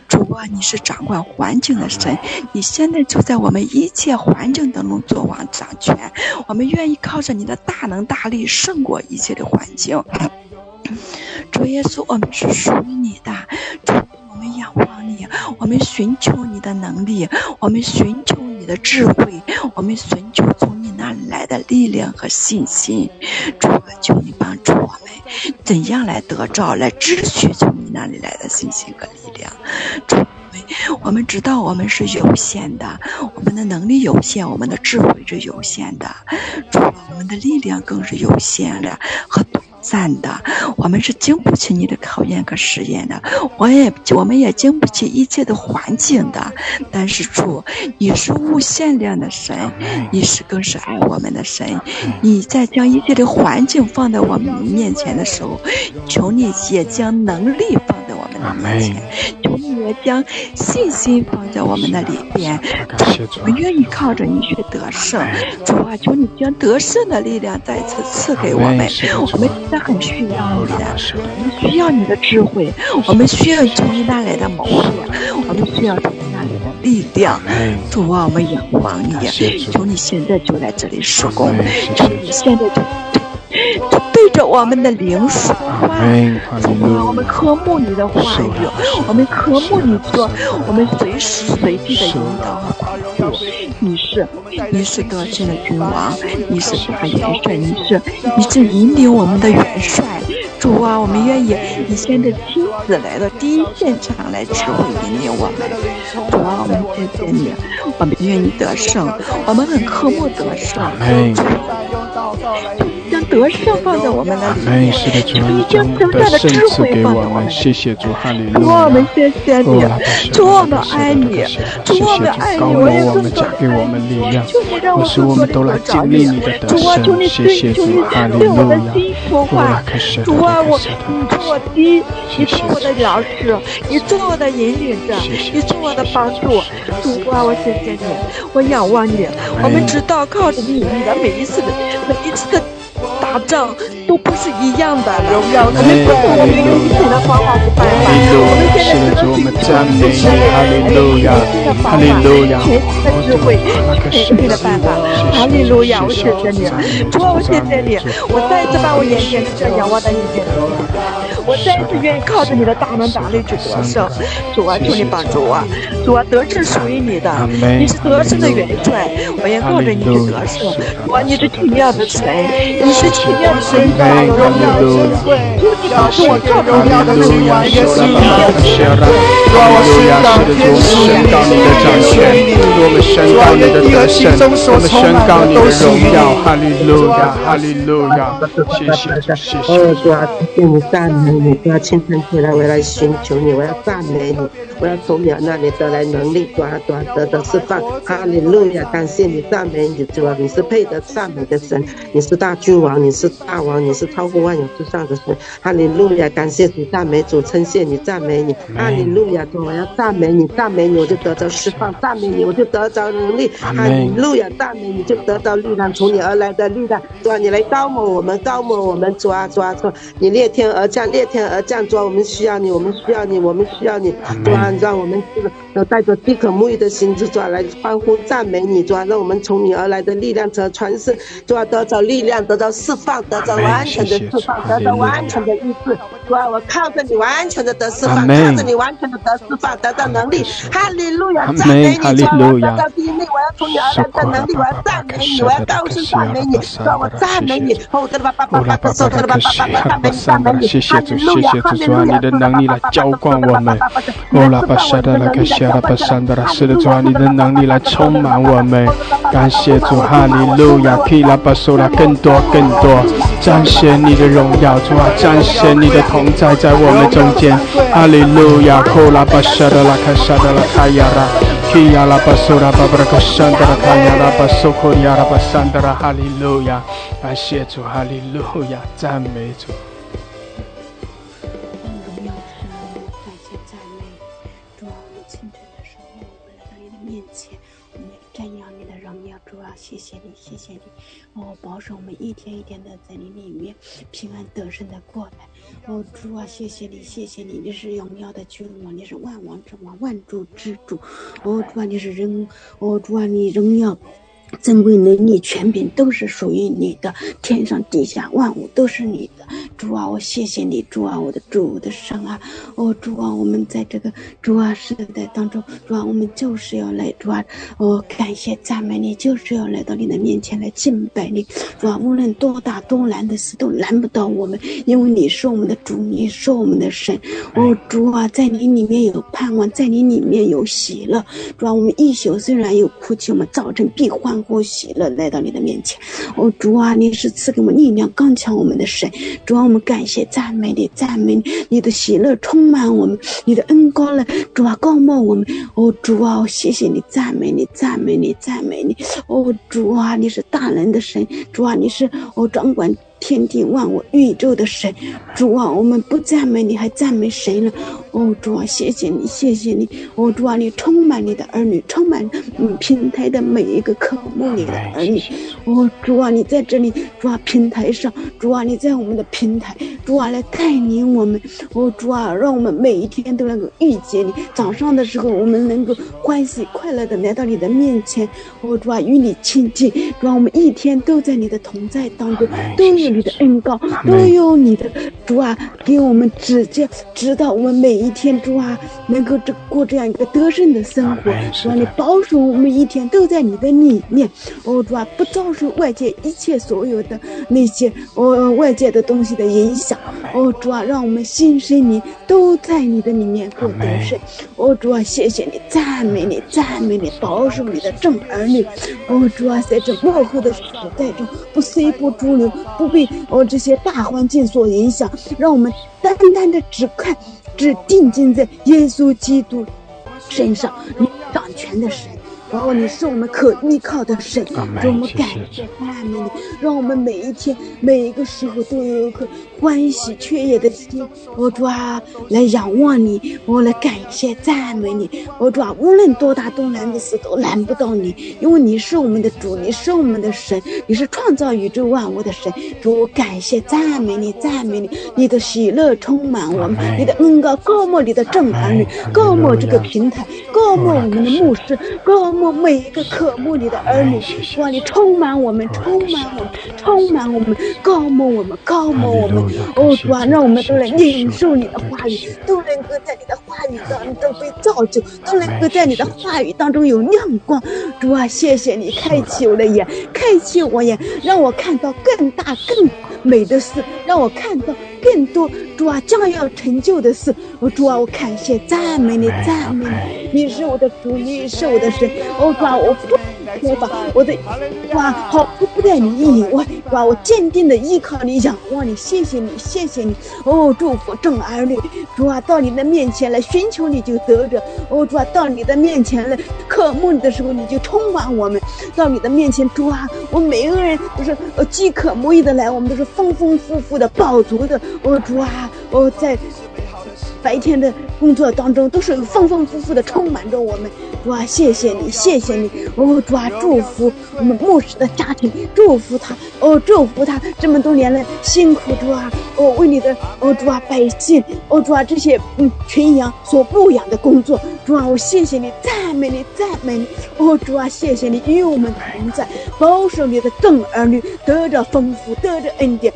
Speaker 6: 主啊，你是掌管环境的神，你现在就在我们一切环境当中做王掌权。我们愿意靠着你的大能大力胜过一切的环境。主耶稣，我们是属于你的。主，我们仰望你，我们寻求你的能力，我们寻求你的智慧，我们寻求从你那里来的力量和信心。主啊，求你帮助我们，怎样来得着，来支取从你那里来的信心和力量。主，我们知道我们是有限的，我们的能力有限，我们的智慧是有限的。主，我们的力量更是有限的，和。赞的，我们是经不起你的考验和实验的，我也我们也经不起一切的环境的。但是主，你是无限量的神，你是更是爱我们的神。你在将一切的环境放在我们面前的时候，求你也将能力放在我们的面前，求你也将信心放在我们的里边。我们愿意靠着你去得胜。主啊，求你将得胜的力量再次赐给我们。我们真的。很需要你的，我们需要你的智慧，我们需要从你那来的谋略，我们需要从你那里的力量。主啊，我们仰望你，求你现在就在这里施工，求你现在就着我们的灵说话。主啊，我们渴慕你的话语，我们渴慕你说，我们随时随地的引导和帮助。你是你是得胜的君王，你是大元帅，你是你是引领我们的元帅。主啊，我们愿意你现在亲自来到第一现场来指挥引领我们。主啊，我们谢谢你，我们愿意得胜，我们很渴慕得胜。将得胜放在我们的里面，你将得胜的智慧放在我们。
Speaker 1: 谢谢主，哈利
Speaker 6: 主，我们谢谢你，主，我们爱你，主，我们爱你，我也更多爱你。求你让我更多的得着你，主啊，求你对，求你对我的心说话。主啊，我，你做我的，你做我的粮食，你做我的引领者，你做我的帮助。主啊，我谢谢你，我仰望你。我们知道靠着你，你的每一次的每一次的。打仗都不是一样的，我们不是我们用以前的方法去办法，我们现在只能去使用哈利路亚，哈利路亚，全新的智慧，全新的办法，哈利路亚，我谢谢你，主啊，我谢谢你，我再一次把我眼前这仰望的一切。我再一次愿意靠着你的大能大力去得胜，主啊，求你帮助我，主啊，得胜属于你的，你是得胜的元帅，我愿靠着你去得胜，主啊，你是奇妙的神，你是奇妙的神，荣耀尊贵，求你帮助我靠着荣耀的君王耶稣，主啊，我宣告天使你的掌权，我们宣告你的得胜，我们宣告你的荣耀，哈利路亚，哈利路亚，谢谢，谢谢，
Speaker 7: 主啊，谢谢你赞美。你不要清晨起来，我要来寻求你，我要赞美你，我要从你那里得来能力，短短得的释放。哈利路亚，感谢你，赞美你，主啊，你是配得赞美的神，你是大君王，你是大王，你是超过万有之上的神。哈利路亚，感谢主，赞美主，称谢你，赞美你。哈利路亚，主，我要赞美你，赞美你，我就得着释放；赞美你，我就得着能力。哈利路亚，赞美你就得到力量，从你而来的力量。主啊，你来高抹我们，高抹我们，主啊，主啊，主，你裂天而降，裂。天而降，主啊，我们需要你，我们需要你，我们需要你，主啊，让我们要带着饥渴沐浴的心，主啊，来欢呼赞美你，主啊，让我们从你而来的力量和传世，主啊，得着力量，得到释放，得到完全的释放，得到完全的医治，主啊，我靠着你完全的得释放，靠着你完全的得释放，得到能力，哈利路亚，赞美你，主啊，我得到第一力，我要从你而来的能力，我要赞美你，我要高声赞美你，主啊，我赞美你，哦，得了吧吧吧吧，手得了吧吧吧，赞美你，赞美你，哈利路亚，哈利路亚，
Speaker 1: 的能力来浇灌我们，哦拉巴沙达拉克西拉巴山达拉，是的主啊，你的能力来充满我们，感谢主，哈利路亚，可以拉巴索拉更多更多，彰显你的荣耀，主啊，彰显你的同在在我们中间，哈利路亚，哦拉巴沙达拉克沙达拉卡亚拉，基亚拉巴苏拉巴布拉克山达拉卡亚拉巴苏库亚拉巴山达拉，哈利路亚，感谢主，哈利路亚，赞美主。
Speaker 8: 谢，谢你，哦，保守我们一天一天的在你里面平安得胜的过来。哦，主啊，谢谢你，谢谢你，你是荣耀的君王，你是万王之王，万主之主。哦，主啊，你是人，哦，主啊，你荣耀。珍贵能力、权柄都是属于你的，天上地下万物都是你的。主啊，我谢谢你，主啊，我的主，我的神啊，哦，主啊，我们在这个主啊时代当中，主啊，我们就是要来，主啊，哦，感谢赞美你，就是要来到你的面前来敬拜你。主啊，无论多大多难的事都难不到我们，因为你是我们的主，你是我们的神。哦，主啊，在你里面有盼望，在你里面有喜乐。主啊，我们一宿虽然有哭泣，我们早晨必欢。呼喜乐来到你的面前，哦主啊，你是赐给我们力量、刚强我们的神。主啊，我们感谢赞美你，赞美你，你的喜乐充满我们，你的恩高呢，主啊，高莫我们。哦主啊，谢谢你，赞美你，赞美你，赞美你。哦主啊，你是大能的神，主啊，你是哦掌管。天地万物、宇宙的神，主啊，我们不赞美你，还赞美谁呢？哦，主啊，谢谢你，谢谢你。哦，主啊，你充满你的儿女，充满嗯平台的每一个渴慕你的儿女。哦，主啊，你在这里，主啊，平台上，主啊，你在我们的平台，主啊，来带领我们。哦，主啊，让我们每一天都能够遇见你。早上的时候，我们能够欢喜快乐的来到你的面前。哦，主啊，与你亲近，主啊，我们一天都在你的同在当中，都有。你的恩高都有你的主啊，给我们指教，指导我们每一天主啊，能够这过这样一个得胜的生活。主啊，你保守我们一天都在你的里面。哦，主啊，不遭受外界一切所有的那些哦外界的东西的影响。哦，主啊，让我们心生灵都在你的里面过得胜。哦，主啊，谢谢你，赞美你，赞美你，保守你的正儿女。哦，主啊，在这幕后的时代中，不随波逐流，不被。哦，这些大环境所影响，让我们单单的只看，只定睛在耶稣基督身上，你掌权的神。然后，你是我们可依靠的神，让我们感谢赞美你，让我们每一天每一个时候都有一颗欢喜雀跃的心。我主啊，来仰望你，我来感谢赞美你。我主啊，无论多大多难的事都难不到你，因为你是我们的主，你是我们的神，你是创造宇宙万物的神。主，我感谢赞美你，赞美你，你的喜乐充满我们，你的恩高高莫你的正儿女，高莫这个平台，高莫我们的牧师，高。莫每一个渴慕你的儿女，哇！你充满我们，充满我们，充满我们，高莫我们，高莫我们。哦，主啊，让我们都来领受你的话语，都能够在你的话语当中被造就，都能够在你的话语当中有亮光。主啊，谢谢你开启我的眼，开启我眼，让我看到更大更美的事，让我看到。更多主啊，将要成就的事，我主啊，我感谢赞美你，赞美你，你是我的主，你是我的神，哦主啊，我不缺乏，我的哇，好不在你以外，哇，我坚定的依靠你，仰望你，谢谢你，谢谢你，哦，祝福众儿女，主啊，到你的面前来寻求你就得着，哦，主啊，到你的面前来渴慕你的时候，你就充满我们，到你的面前，主啊，我每一个人都是呃饥渴慕义的来，我们都是丰丰富富的饱足的。哦主啊，哦在白天的工作当中都是丰丰富富的充满着我们。主啊，谢谢你，谢谢你，哦，主啊，祝福我们牧师的家庭，祝福他，哦，祝福他这么多年的辛苦，主啊，哦，为你的，哦，主啊，百姓，哦，主啊，这些嗯群羊所牧养的工作，主啊，我谢谢你，赞美你，赞美你，哦，主啊，谢谢你与我们同在，保守你的众儿女得着丰富，得着恩典。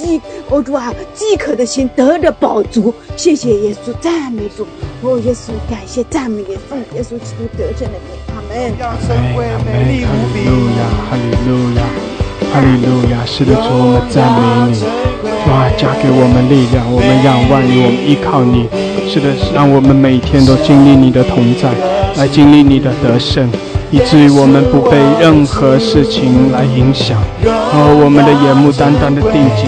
Speaker 8: 饥，哦主啊，饥渴的心得着饱足。谢谢耶稣，赞美主。哦，耶稣，感谢赞美，耶稣耶稣基督得胜的名，阿门。
Speaker 1: 美丽无比。
Speaker 3: 哈利路亚，哈利路亚，哈利路亚。是的，主，我们赞美你。主啊，加给我们力量，我们仰望你，我们依靠你。是的，让我们每天都经历你的同在，来经历你的得胜。以至于我们不被任何事情来影响，而，我们的眼目单单的定睛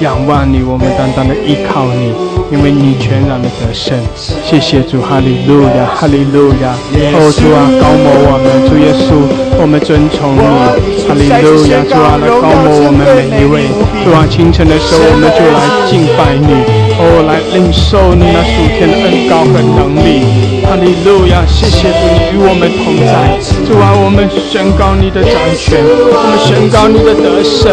Speaker 3: 仰望你，我们单单的依靠你，因为你全然的得胜。谢谢主，哈利路亚，哈利路亚。哦，主啊，高摩我们，主耶稣，我们尊崇你，哈利路亚。主啊，来高摩我们每一位。主啊，清晨的时候我们就来敬拜你，哦，来领受你那属天的恩高和能力。哈利路亚，谢谢主，你与我们同在。主啊，我们宣告你的掌权，我们宣告你的得胜，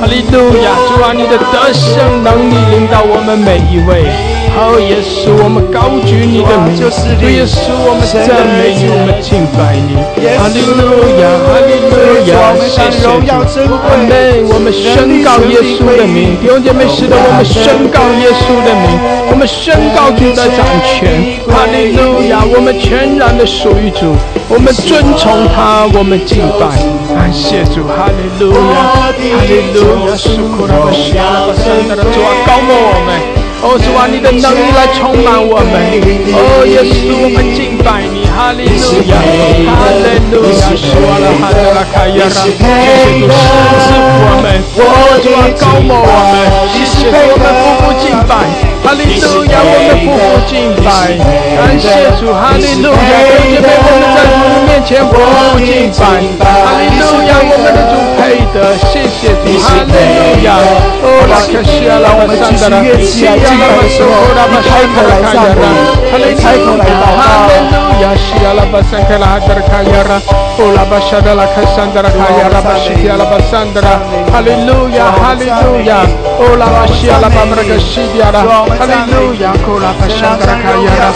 Speaker 3: 哈利路亚！主啊，你的得胜能力领导我们每一位。好，耶稣，我们高举你的名，主耶稣，我们赞美你，我们敬拜你。哈利路亚，哈利路亚，谢谢主。阿门。我们宣告耶稣的名，弟兄姐妹，是的，我们宣告耶稣的名，我们宣告主的掌权。哈利路亚，我们全然的属于主。我们尊崇他，我们敬拜，感谢主，哈利路亚，哈利路亚，主啊，主啊，高牧我们，哦，主啊，你的能力来充满我们，哦，耶稣，我们敬拜你，哈利路亚，哈利路亚，主啊，哈利拉卡亚拉，谢谢主赐福我们，哦，主啊，高牧我们，谢谢，我们夫妇敬拜。哈利路亚，我们夫妇敬拜，感谢主，哈利路亚，弟兄姐妹，我们在主的面前夫妇敬拜，哈利路亚，我们的主配得，谢谢主，哈利路亚。哦，拉克西亚拉巴桑德拉，西亚巴苏拉巴山克拉卡亚拉，哈利路亚，哈利路亚，西亚拉巴桑克拉哈德卡亚拉，哦，拉巴沙德拉克桑德拉卡亚拉巴西亚拉巴桑德拉，哈利路亚，哈利路亚，哦，拉巴西亚拉巴布拉克西亚拉。哈利路亚，库拉巴山达卡亚拉，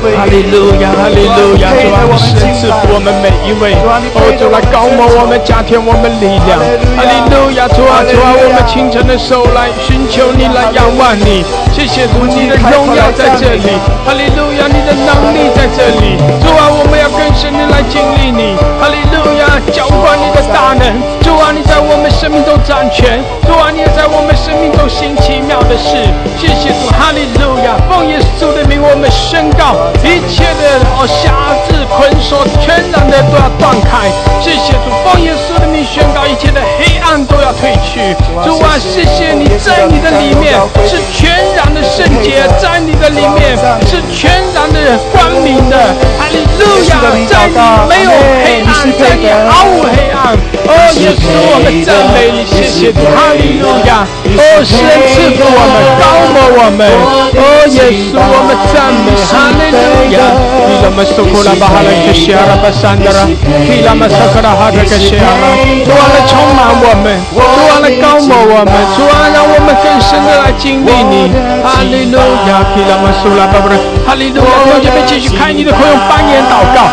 Speaker 3: 哈利路亚，哈利路亚，主啊，神赐福我们每一位，哦，主来高摩我们，加添我们力量，哈利路亚，主啊，主啊，我们清晨的时候来寻求你，来仰望你，谢谢主，你的荣耀在这里，哈利路亚，你的能力在这里，主啊，我们要更深的来经历你，哈利路亚，浇灌你的大能，主啊，你在我们生命中掌权，主啊，你也在我们生命中行奇妙的事，谢谢主。哈利路亚！奉耶稣的名，我们宣告一切的哦辖制捆锁，全然的都要断开。谢谢主，奉耶稣的名宣告一切的黑暗都要退去。主啊，谢谢你在你的里面是全然的圣洁，在你的里面是全然的光明的。哈利路亚，在你没有黑暗，在你毫无黑暗。哦，耶稣，我们赞美你，谢谢你，哈利路亚！哦，神赐福我们，高摩。我们，哦，耶稣，我们赞美，哈利路亚。巴哈拉克西阿拉巴山德拉，你那么苏库拉哈西阿拉，主啊来充满我们，主啊来我们，主啊让我们更深的来经历你，哈利路亚。你那么苏拉巴哈利路亚。同学们继续开你的口用方言祷告，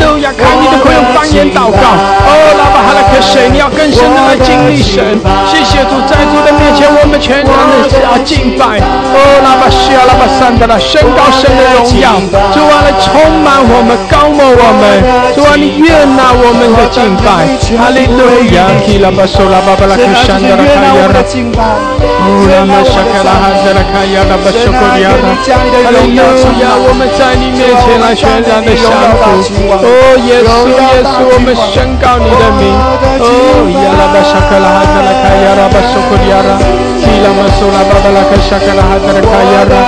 Speaker 3: 路亚，看你的口用方言祷告。哦，拉巴哈拉克神，你要更深的来经历神。谢谢主，在主的面前，我们全然的要敬拜。哦，拉巴西亚，拉巴山的拉，宣告神的荣耀，主啊来充满我们，高摩我们，主啊你悦纳我们的敬拜，哈利路亚，基拉巴苏拉巴巴拉克山的拉卡亚拉，哦，拉玛沙卡拉哈的拉卡亚拉巴苏库亚拉，哈利路亚，我们在你面前来全然的降服，哦，耶稣，耶稣，我们宣告你的名，哦，亚拉巴沙卡拉哈的拉卡亚拉巴苏库亚拉，基拉玛苏拉巴巴拉克沙卡拉。hadra kayara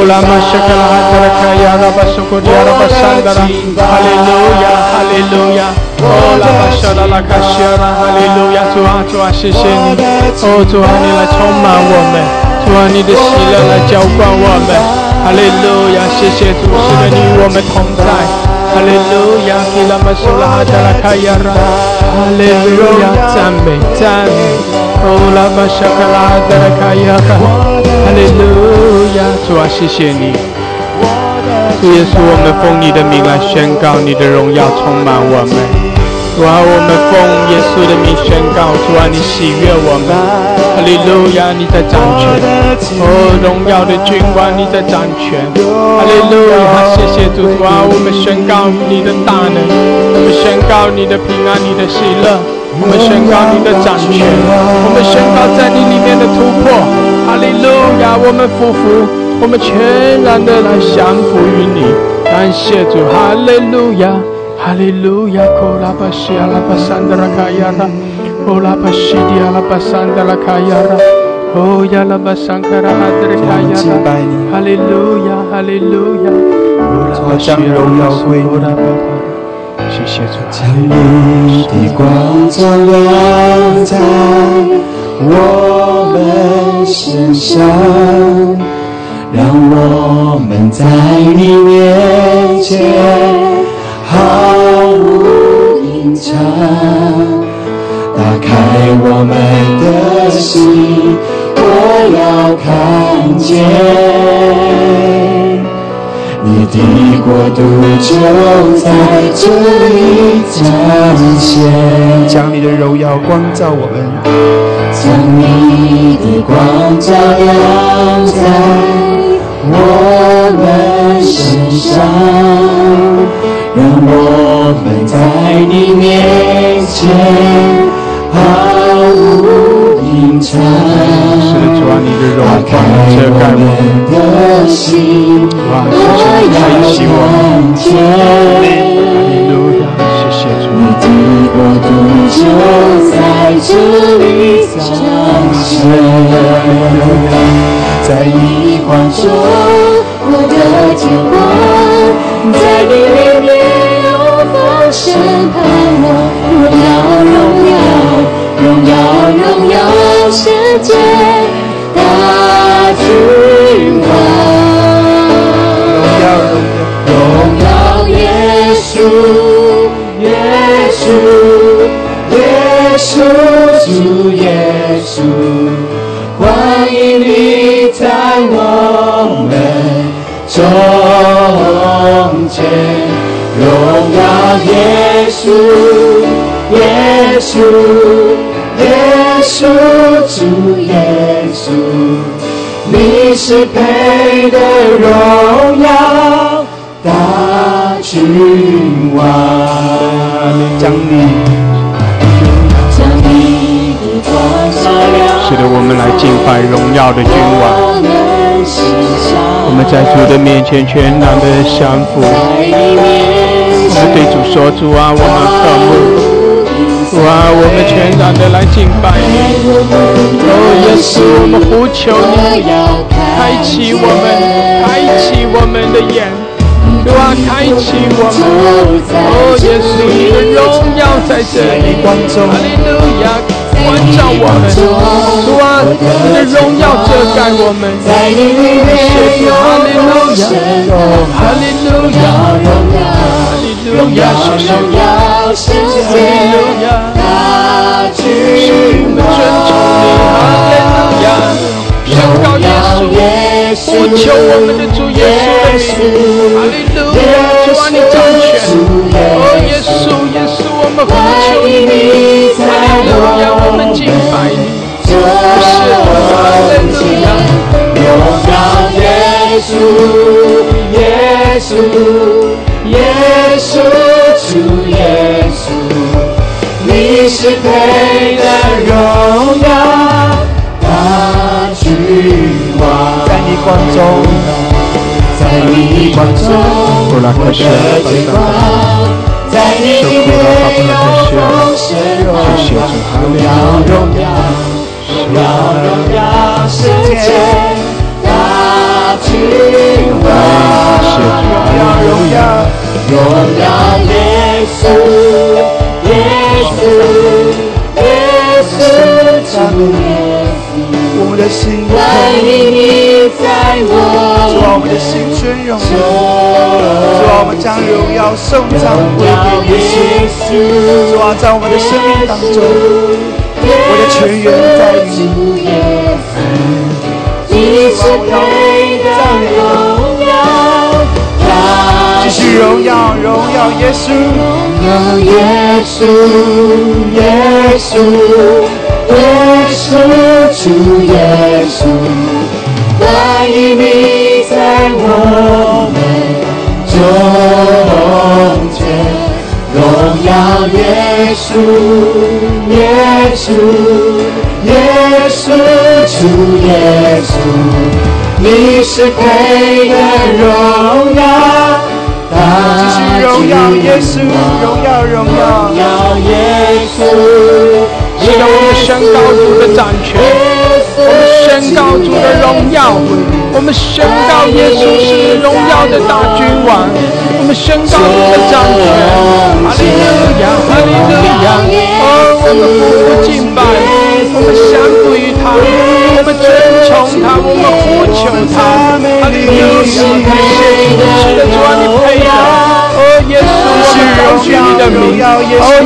Speaker 3: ulama shakala hadra kayara basukuriara basandara hallelujah hallelujah 哦，拉巴沙拉拉卡西拉，哈利路亚，主啊，主啊，谢谢你，哦，主啊，你来充满我们，主啊，你的喜乐来浇灌我们。哈利路亚，谢谢主，是的，你与我们同在。哈利路亚，基拉玛苏拉哈达拉卡亚拉，哈利路亚，赞美赞美，哦拉玛沙卡拉哈达拉卡亚拉，哈利路亚，主啊，谢谢你。主耶稣，我们奉你的名来宣告你的荣耀充满我们。主啊，我们奉耶稣的名宣告，主啊，你喜悦我们，哈利路亚，你在掌权，哦，荣耀的君王，你在掌权，哈利路亚，谢谢主，主啊，我们宣告你的大能，我们宣告你的平安，你的喜乐，我们宣告你的掌权，我们宣告在你里面的突破，哈利路亚，我们服服，我们全然的来降服于你，感谢主，哈利路亚。Haleluya kola basi ala basandra kayara ola basi di ala basandra kayara oh ya la basankara adre kayara Haleluya Haleluya ola basi ala basandra 谢谢主，
Speaker 9: 将你的光照亮在我们身上，让我们在你面前。毫无隐藏，打开我们的心，我要看见你的国度就在这里彰显。
Speaker 4: 将你的荣耀光照我们，
Speaker 9: 将你的光照亮在我们身上。让我们在你面前毫无隐藏，
Speaker 3: 打
Speaker 9: 开我们的心，我要看见。你的国度就在这里彰显，在你光中，我的天光，在你里面。审判我，荣耀荣耀荣耀荣耀世界大君王，荣耀耶稣稣，耶稣，耶稣，主耶稣，你是配得荣耀大君王。
Speaker 3: 将你，
Speaker 9: 将你的光照亮，
Speaker 3: 使得我们来敬拜荣耀的君王。我们在主的面前全然的降服。我们对主说：“主啊，我们渴慕，主啊，我们全然的来敬拜你。哦，耶稣，我们呼求你，开启我们，开启我们的眼，主啊，开启我们。哦，耶稣，你的荣耀在这里，哈利路亚，关照我们。主啊，你的荣耀遮盖我们。谢谢，哈利路亚，哈利路亚。”荣耀荣耀世界大君王，哈利路亚！宣告耶稣，呼求我们的耶稣，耶稣，耶稣，
Speaker 9: 荣耀耶稣，耶稣。耶稣，主耶稣，你是配得荣耀大君王，
Speaker 4: 在你光中，
Speaker 9: 在你光中，我的君王，在你里面有丰盛荣耀，荣耀荣耀荣耀世界荣耀耶稣，耶稣，耶稣，主耶稣，
Speaker 4: 我们的心
Speaker 9: 欢迎你在我
Speaker 4: 主啊，我们的心荣耀。主啊，我们将荣耀颂赞归给耶稣。主啊，在我们的生命当中，我的全员在于你。主啊，我是荣耀荣耀耶稣，荣耀
Speaker 9: 耶稣耶稣。耶稣，主耶稣，欢迎你在我们中间，荣耀耶稣，耶稣，耶稣，主耶稣，你是配的荣耀，
Speaker 4: 继续荣耀耶稣，荣耀荣耀
Speaker 9: 耶稣。
Speaker 1: 是的，我们宣告主的掌权，我们宣告主的荣耀，我们宣告耶稣是荣耀的大君王，我们宣告主的掌权，哈利路亚，哈利路亚，哦，我们匍匐敬拜，我们降服于他，我们尊崇他，我们呼求他，哈利路亚，感谢主，是的主啊，你配的。耶稣，我们高举你的名。哦，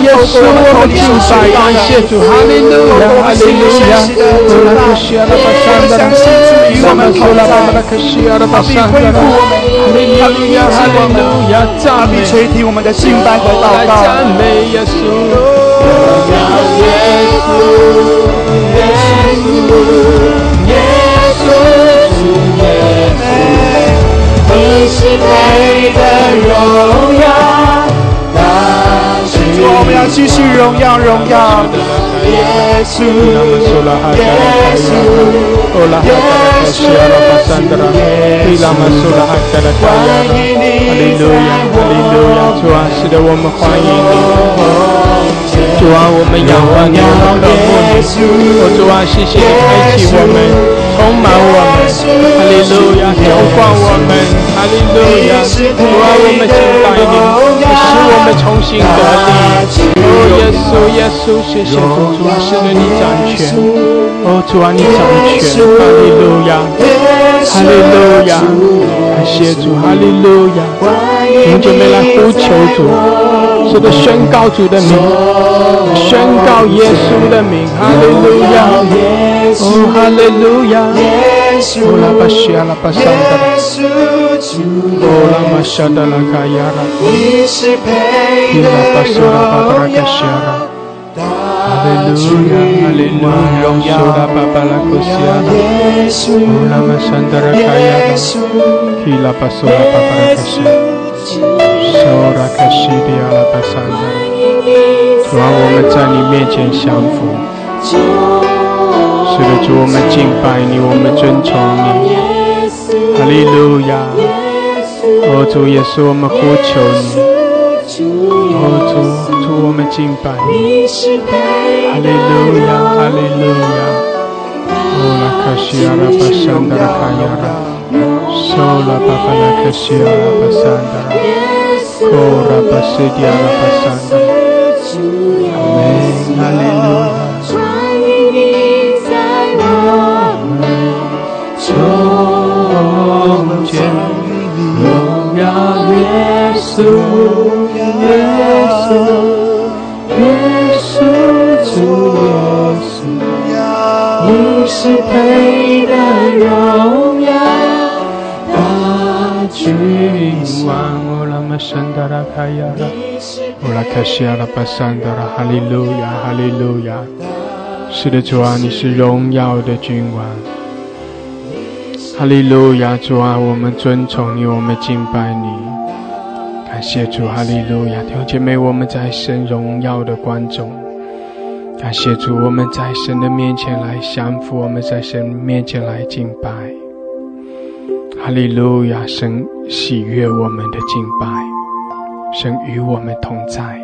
Speaker 1: 耶稣，我们敬拜，感谢主，哈利路亚，哈利路亚。主啊，可需要的巴山的，与我们同在。可需要的巴山的，哈利路亚，哈利路亚，赞美。
Speaker 4: 垂听我们的敬拜和祷告。
Speaker 1: 赞美耶稣，
Speaker 9: 耶稣，耶稣，耶稣，主耶稣。你是配的荣耀，
Speaker 4: 主，我们要继续荣耀荣耀耶稣，耶稣，耶稣，
Speaker 1: 欢迎你，哈利路亚，哈利路亚，主啊，是的，我们欢迎你，主啊，我们仰望你，我们渴慕你，主啊，谢谢你开启我们。充满我们，哈利路亚，浇灌我们，哈利路亚，主啊，我们敬拜你，使我们重新得力。哦，耶稣，耶稣，谢谢主，主啊，是的，你掌权。哦，主啊，你掌权，哈利路亚，哈利路亚，感谢主，哈利路亚。我们准备来呼求主，是的，宣告主的名，宣告耶稣的名，哈利路亚。哦，哈利路亚！哦，拉巴西亚拉巴桑达拉，哦，拉玛沙达拉卡亚我们在你面前降服。是的，主，我们敬拜你，我们尊崇你，哈利路亚！哦，主耶稣，我们呼求你，哦，主，主，我们敬拜你，哈利路亚，哈利路亚！哦，拉卡西亚拉巴山达拉卡亚拉，索拉巴巴拉卡西亚拉巴山达拉，科拉巴西迪亚拉巴山达拉，阿门，哈利路稣，耶稣，耶稣，主耶稣，你是配的荣耀，大君王。哦，拉玛山达拉卡亚拉，哦，拉卡西亚拉巴山达拉，哈利路亚，哈利路亚。是的，主啊，你是荣耀的君王。哈利路亚，主啊，我们尊崇你，我们敬拜你，感谢主，哈利路亚，弟兄姐妹，我们在神荣耀的观众，感谢主，我们在神的面前来降服，我们在神面前来敬拜，哈利路亚，神喜悦我们的敬拜，神与我们同在，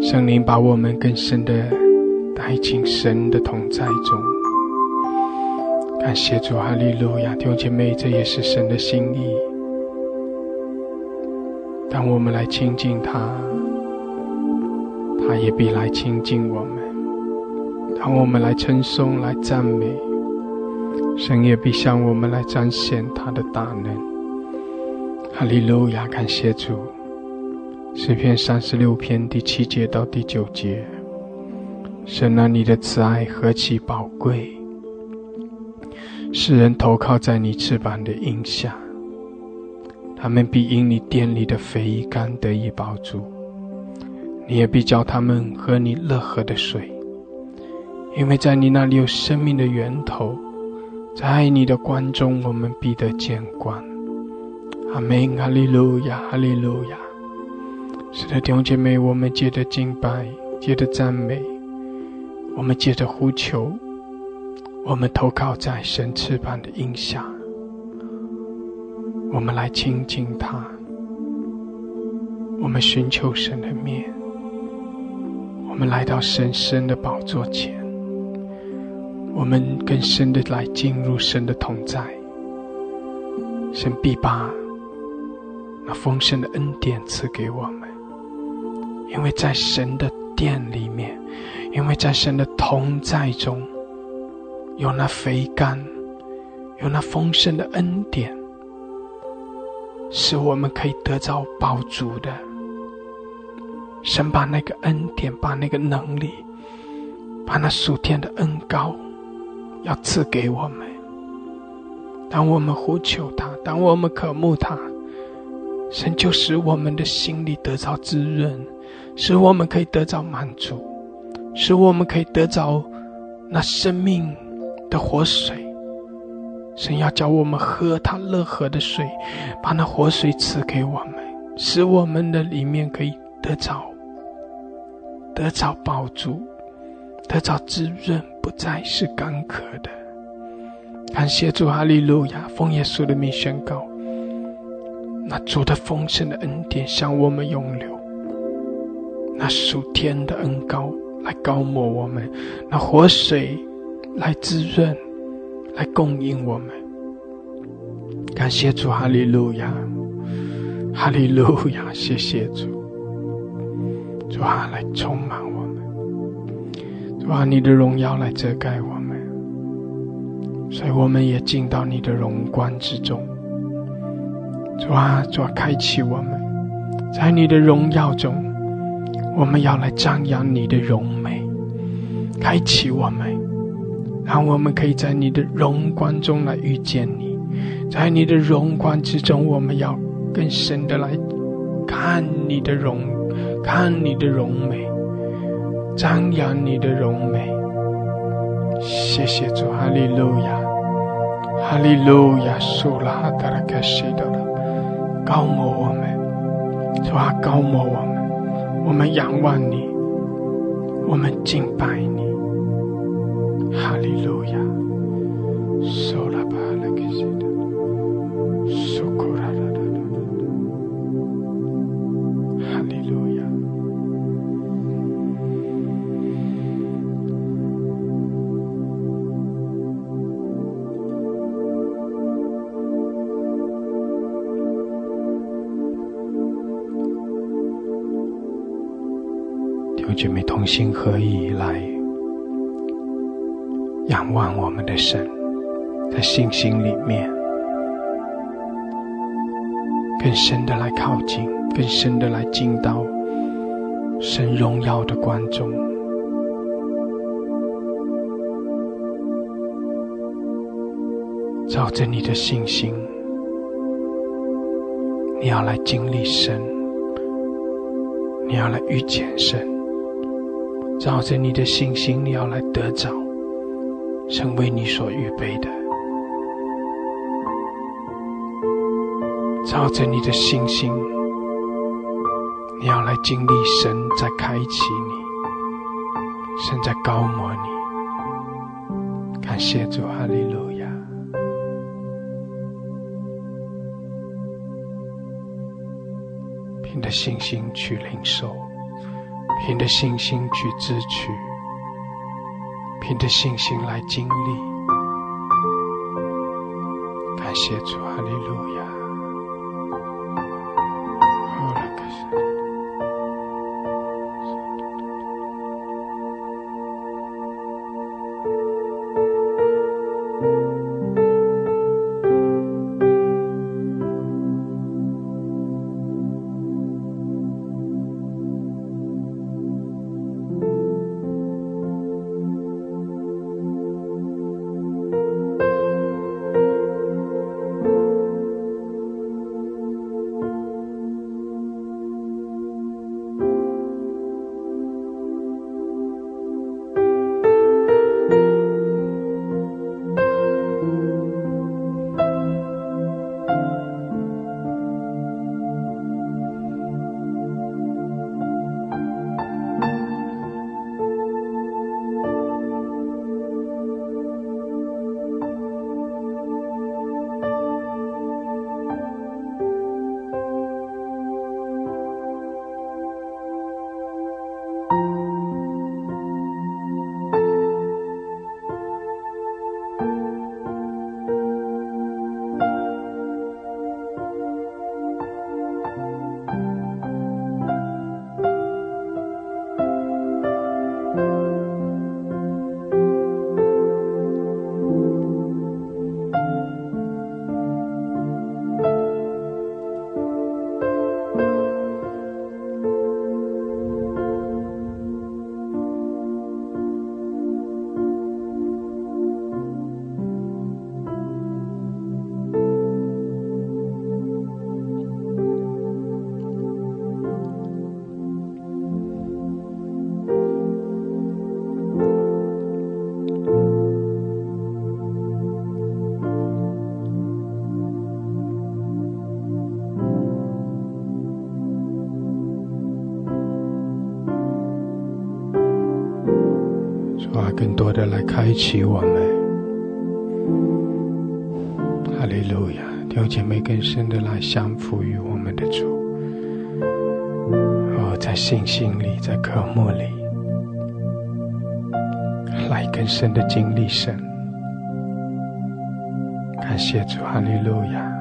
Speaker 1: 圣灵把我们更深的带进神的同在中。感谢主，哈利路亚！弟兄姐妹，这也是神的心意。当我们来亲近他，他也必来亲近我们；当我们来称颂、来赞美，神也必向我们来彰显他的大能。哈利路亚，感谢主。诗篇三十六篇第七节到第九节，神啊，你的慈爱何其宝贵！世人投靠在你翅膀的荫下，他们必因你殿里的肥甘得以饱足。你也必叫他们喝你乐河的水，因为在你那里有生命的源头，在你的光中，我们必得见光。阿门，哈利路亚，哈利路亚。是的，弟兄姐妹，我们接着敬拜，接着赞美，我们接着呼求，我们投靠在神翅膀的荫下，我们来亲近他，我们寻求神的面，我们来到神圣的宝座前，我们更深的来进入神的同在，神必把。那丰盛的恩典赐给我们，因为在神的殿里面，因为在神的同在中，有那肥甘，有那丰盛的恩典，是我们可以得着饱足的。神把那个恩典，把那个能力，把那属天的恩高，要赐给我们。当我们呼求他，当我们渴慕他。神就使我们的心里得着滋润，使我们可以得着满足，使我们可以得着那生命的活水。神要叫我们喝他乐河的水，把那活水赐给我们，使我们的里面可以得着得着饱足，得着滋润，不再是干渴的。感谢主，哈利路亚！奉耶稣的名宣告。那主的丰盛的恩典向我们涌流，那属天的恩膏来高抹我们，那活水来滋润，来供应我们。感谢主，哈利路亚，哈利路亚，谢谢主，主啊，来充满我们，主啊，你的荣耀来遮盖我们，所以我们也进到你的荣光之中。主啊，主啊，开启我们，在你的荣耀中，我们要来张扬你的荣美，开启我们，让我们可以在你的荣光中来遇见你，在你的荣光之中，我们要更深的来看你的荣，看你的荣美，张扬你的荣美。谢谢主，哈利路亚，哈利路亚，苏拉达拉克西德拉。高摩我们，主啊，高摩我们，我们仰望你，我们敬拜你，姐妹同心合意来仰望我们的神，在信心里面更深的来靠近，更深的来进到神荣耀的光中，照着你的信心，你要来经历神，你要来遇见神。照着你的信心，你要来得着，成为你所预备的。照着你的信心，你要来经历神在开启你，神在高摩你。感谢主，哈利路亚！凭着信心去领受。凭着信心去支取，凭着信心来经历。感谢主，哈利路亚。起我们。哈利路亚！弟兄姐妹更深的来降服于我们的主，哦，在信心里，在渴慕里，来更深的经历神。感谢主，哈利路亚！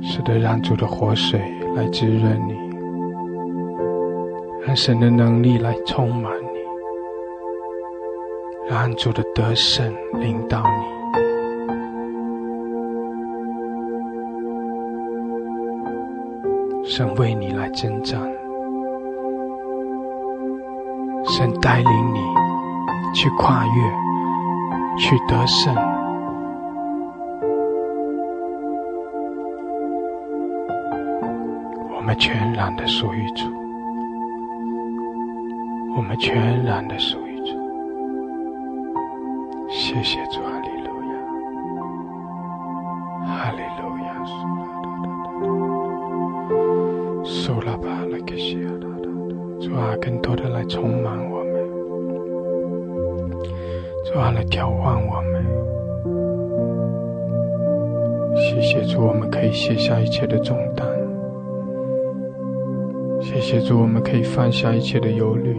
Speaker 1: 是的，让主的活水来滋润你，让神的能力来充满，让主的得胜领导你。神为你来征战，神带领你去跨越，去得胜。我们全然的属于主，我们全然的属于。谢谢主，哈利路亚，哈利路亚，苏拉巴拉克西亚达达主啊，更多的来充满我们，主啊，来调换我们。谢谢主，我们可以卸下一切的重担。谢谢主，我们可以放下一切的忧虑。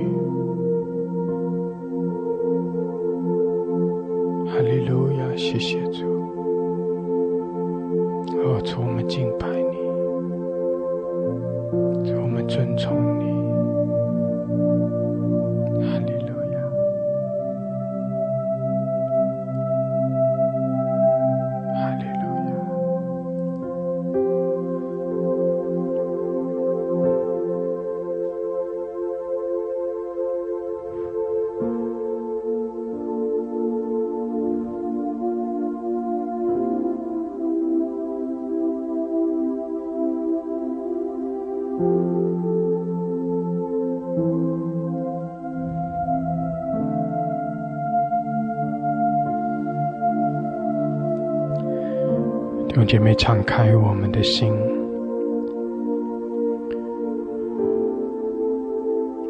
Speaker 1: 姐妹，敞开我们的心，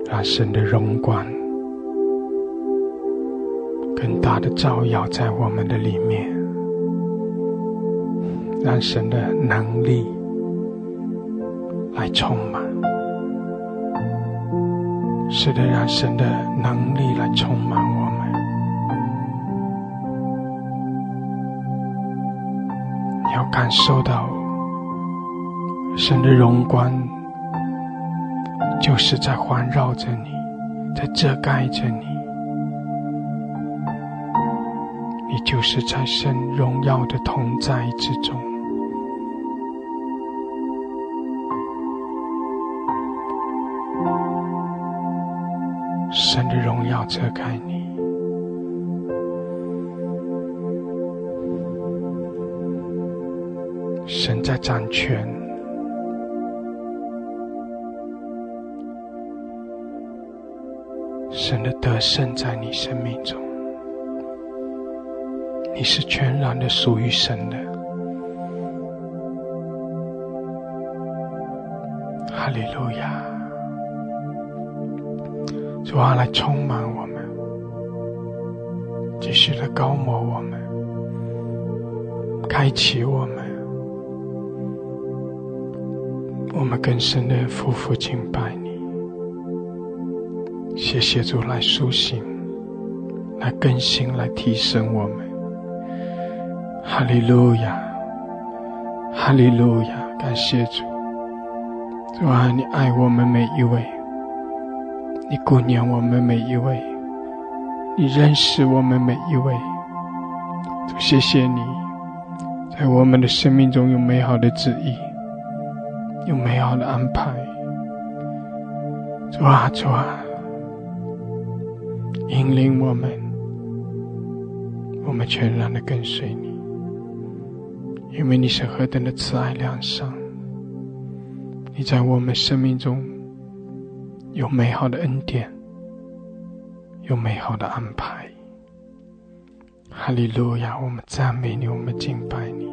Speaker 1: 让神的荣光更大的照耀在我们的里面，让神的能力来充满。是的，让神的能力来充满我感受到神的荣光，就是在环绕着你，在遮盖着你。你就是在神荣耀的同在之中。神的荣耀遮盖你。在掌权，神的得胜在你生命中，你是全然的属于神的。哈利路亚！主啊，来充满我们，继续的高摩我们，开启我们。我们更深的夫妇敬拜你，谢谢主来苏醒，来更新，来提升我们。哈利路亚，哈利路亚，感谢主，主啊，你爱我们每一位，你顾念我们每一位，你认识我们每一位。主，谢谢你，在我们的生命中有美好的旨意。有美好的安排，主啊主啊，引领我们，我们全然的跟随你，因为你是何等的慈爱良善，你在我们生命中有美好的恩典，有美好的安排。哈利路亚！我们赞美你，我们敬拜你，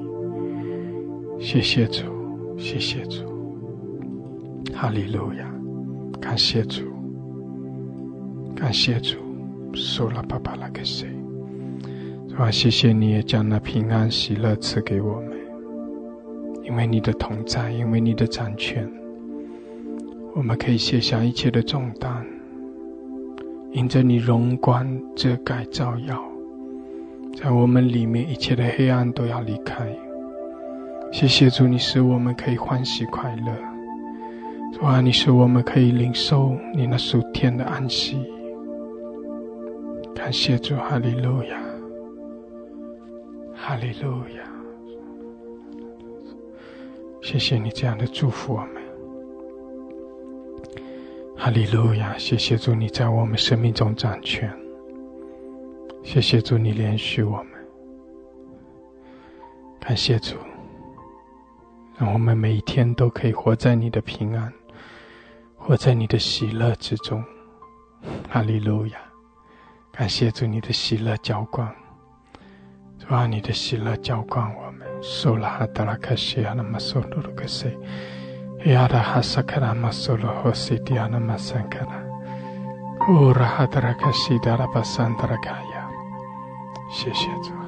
Speaker 1: 谢谢主，谢谢主。哈利路亚！感谢主，感谢主。苏拉巴巴拉克西，主啊，谢谢你也将那平安喜乐赐给我们，因为你的同在，因为你的掌权，我们可以卸下一切的重担，迎着你荣光遮盖照耀，在我们里面一切的黑暗都要离开。谢谢主，你使我们可以欢喜快乐。主啊，你使我们可以领受你那属天的安息。感谢主，哈利路亚，哈利路亚。谢谢你这样的祝福我们，哈利路亚。谢谢主，你在我们生命中掌权。谢谢主，你连续我们。感谢主。让我们每一天都可以活在你的平安，活在你的喜乐之中。哈利路亚！感谢主，你的喜乐浇灌，主啊，你的喜乐浇灌我们。苏拉哈达拉卡西亚那玛苏鲁鲁克西，亚达哈萨卡拉玛苏鲁霍西迪亚那玛桑卡拉，乌拉哈达拉卡西达拉巴桑达拉卡亚。谢谢主。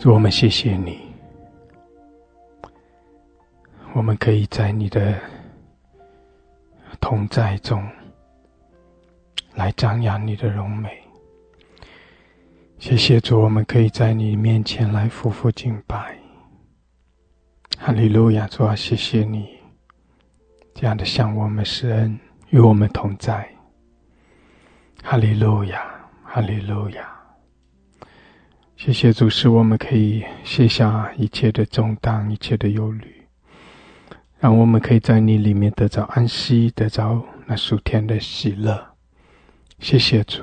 Speaker 1: 主，我们谢谢你，我们可以在你的同在中来张扬你的荣美。谢谢主，我们可以在你面前来夫妇敬拜。哈利路亚，主啊，谢谢你这样的向我们施恩，与我们同在。哈利路亚，哈利路亚！谢谢主，使我们可以卸下一切的重担、一切的忧虑，让我们可以在你里面得着安息，得着那属天的喜乐。谢谢主，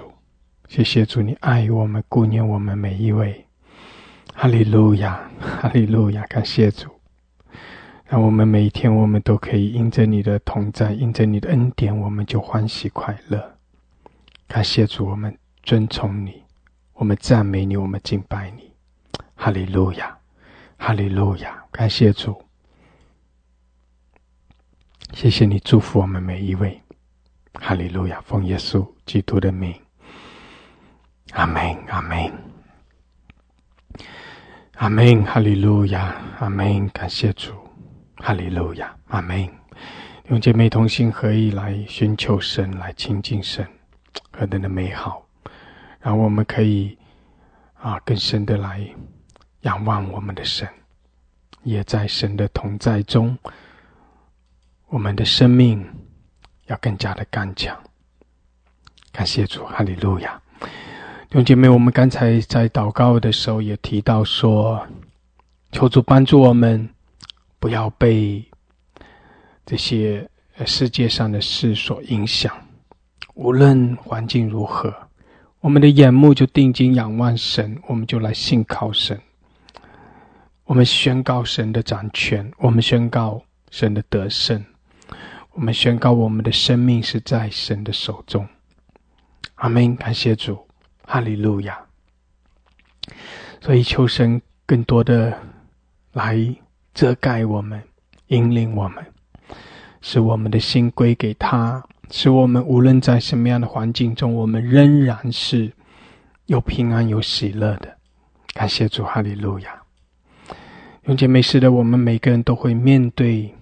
Speaker 1: 谢谢主，你爱我们、顾念我们每一位。哈利路亚，哈利路亚！感谢主，让我们每一天，我们都可以因着你的同在，因着你的恩典，我们就欢喜快乐。感谢主，我们遵从你，我们赞美你，我们敬拜你。哈利路亚，哈利路亚！感谢主，谢谢你祝福我们每一位。哈利路亚，奉耶稣基督的名，阿门，阿门，阿门。哈利路亚，阿门。感谢主，哈利路亚，阿门。用姐妹同心合意来寻求神，来亲近神。何等的美好！然后我们可以啊更深的来仰望我们的神，也在神的同在中，我们的生命要更加的刚强。感谢主，哈利路亚！弟兄姐妹，我们刚才在祷告的时候也提到说，求主帮助我们，不要被这些世界上的事所影响。无论环境如何，我们的眼目就定睛仰望神，我们就来信靠神。我们宣告神的掌权，我们宣告神的得胜，我们宣告我们的生命是在神的手中。阿门！感谢主，哈利路亚。所以求神更多的来遮盖我们，引领我们，使我们的心归给他。使我们无论在什么样的环境中，我们仍然是有平安、有喜乐的。感谢主，哈利路亚！永姐妹，是的，我们每个人都会面对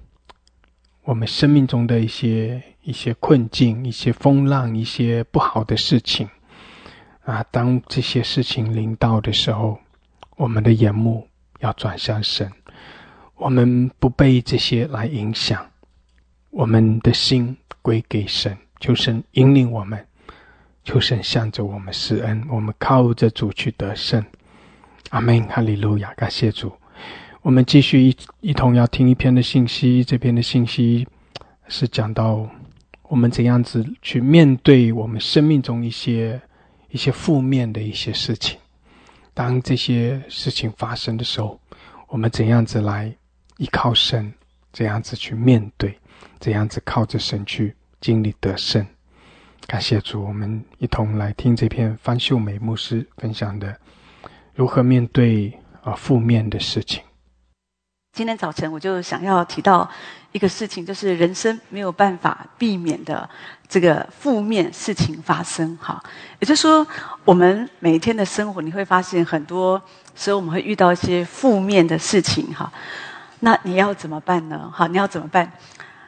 Speaker 1: 我们生命中的一些一些困境、一些风浪、一些不好的事情啊。当这些事情临到的时候，我们的眼目要转向神，我们不被这些来影响，我们的心归给神，求神引领我们，求神向着我们施恩，我们靠着主去得胜。阿门，哈利路亚，感谢主。我们继续一一同要听一篇的信息，这篇的信息是讲到我们怎样子去面对我们生命中一些一些负面的一些事情。当这些事情发生的时候，我们怎样子来依靠神？怎样子去面对？怎样子靠着神去经历得胜？感谢主，我们一同来听这篇方秀美牧师分享的如何面对啊负面的事情。
Speaker 10: 今天早晨我就想要提到一个事情，就是人生没有办法避免的这个负面事情发生。哈，也就是说，我们每一天的生活，你会发现很多时候我们会遇到一些负面的事情。哈，那你要怎么办呢？哈，你要怎么办？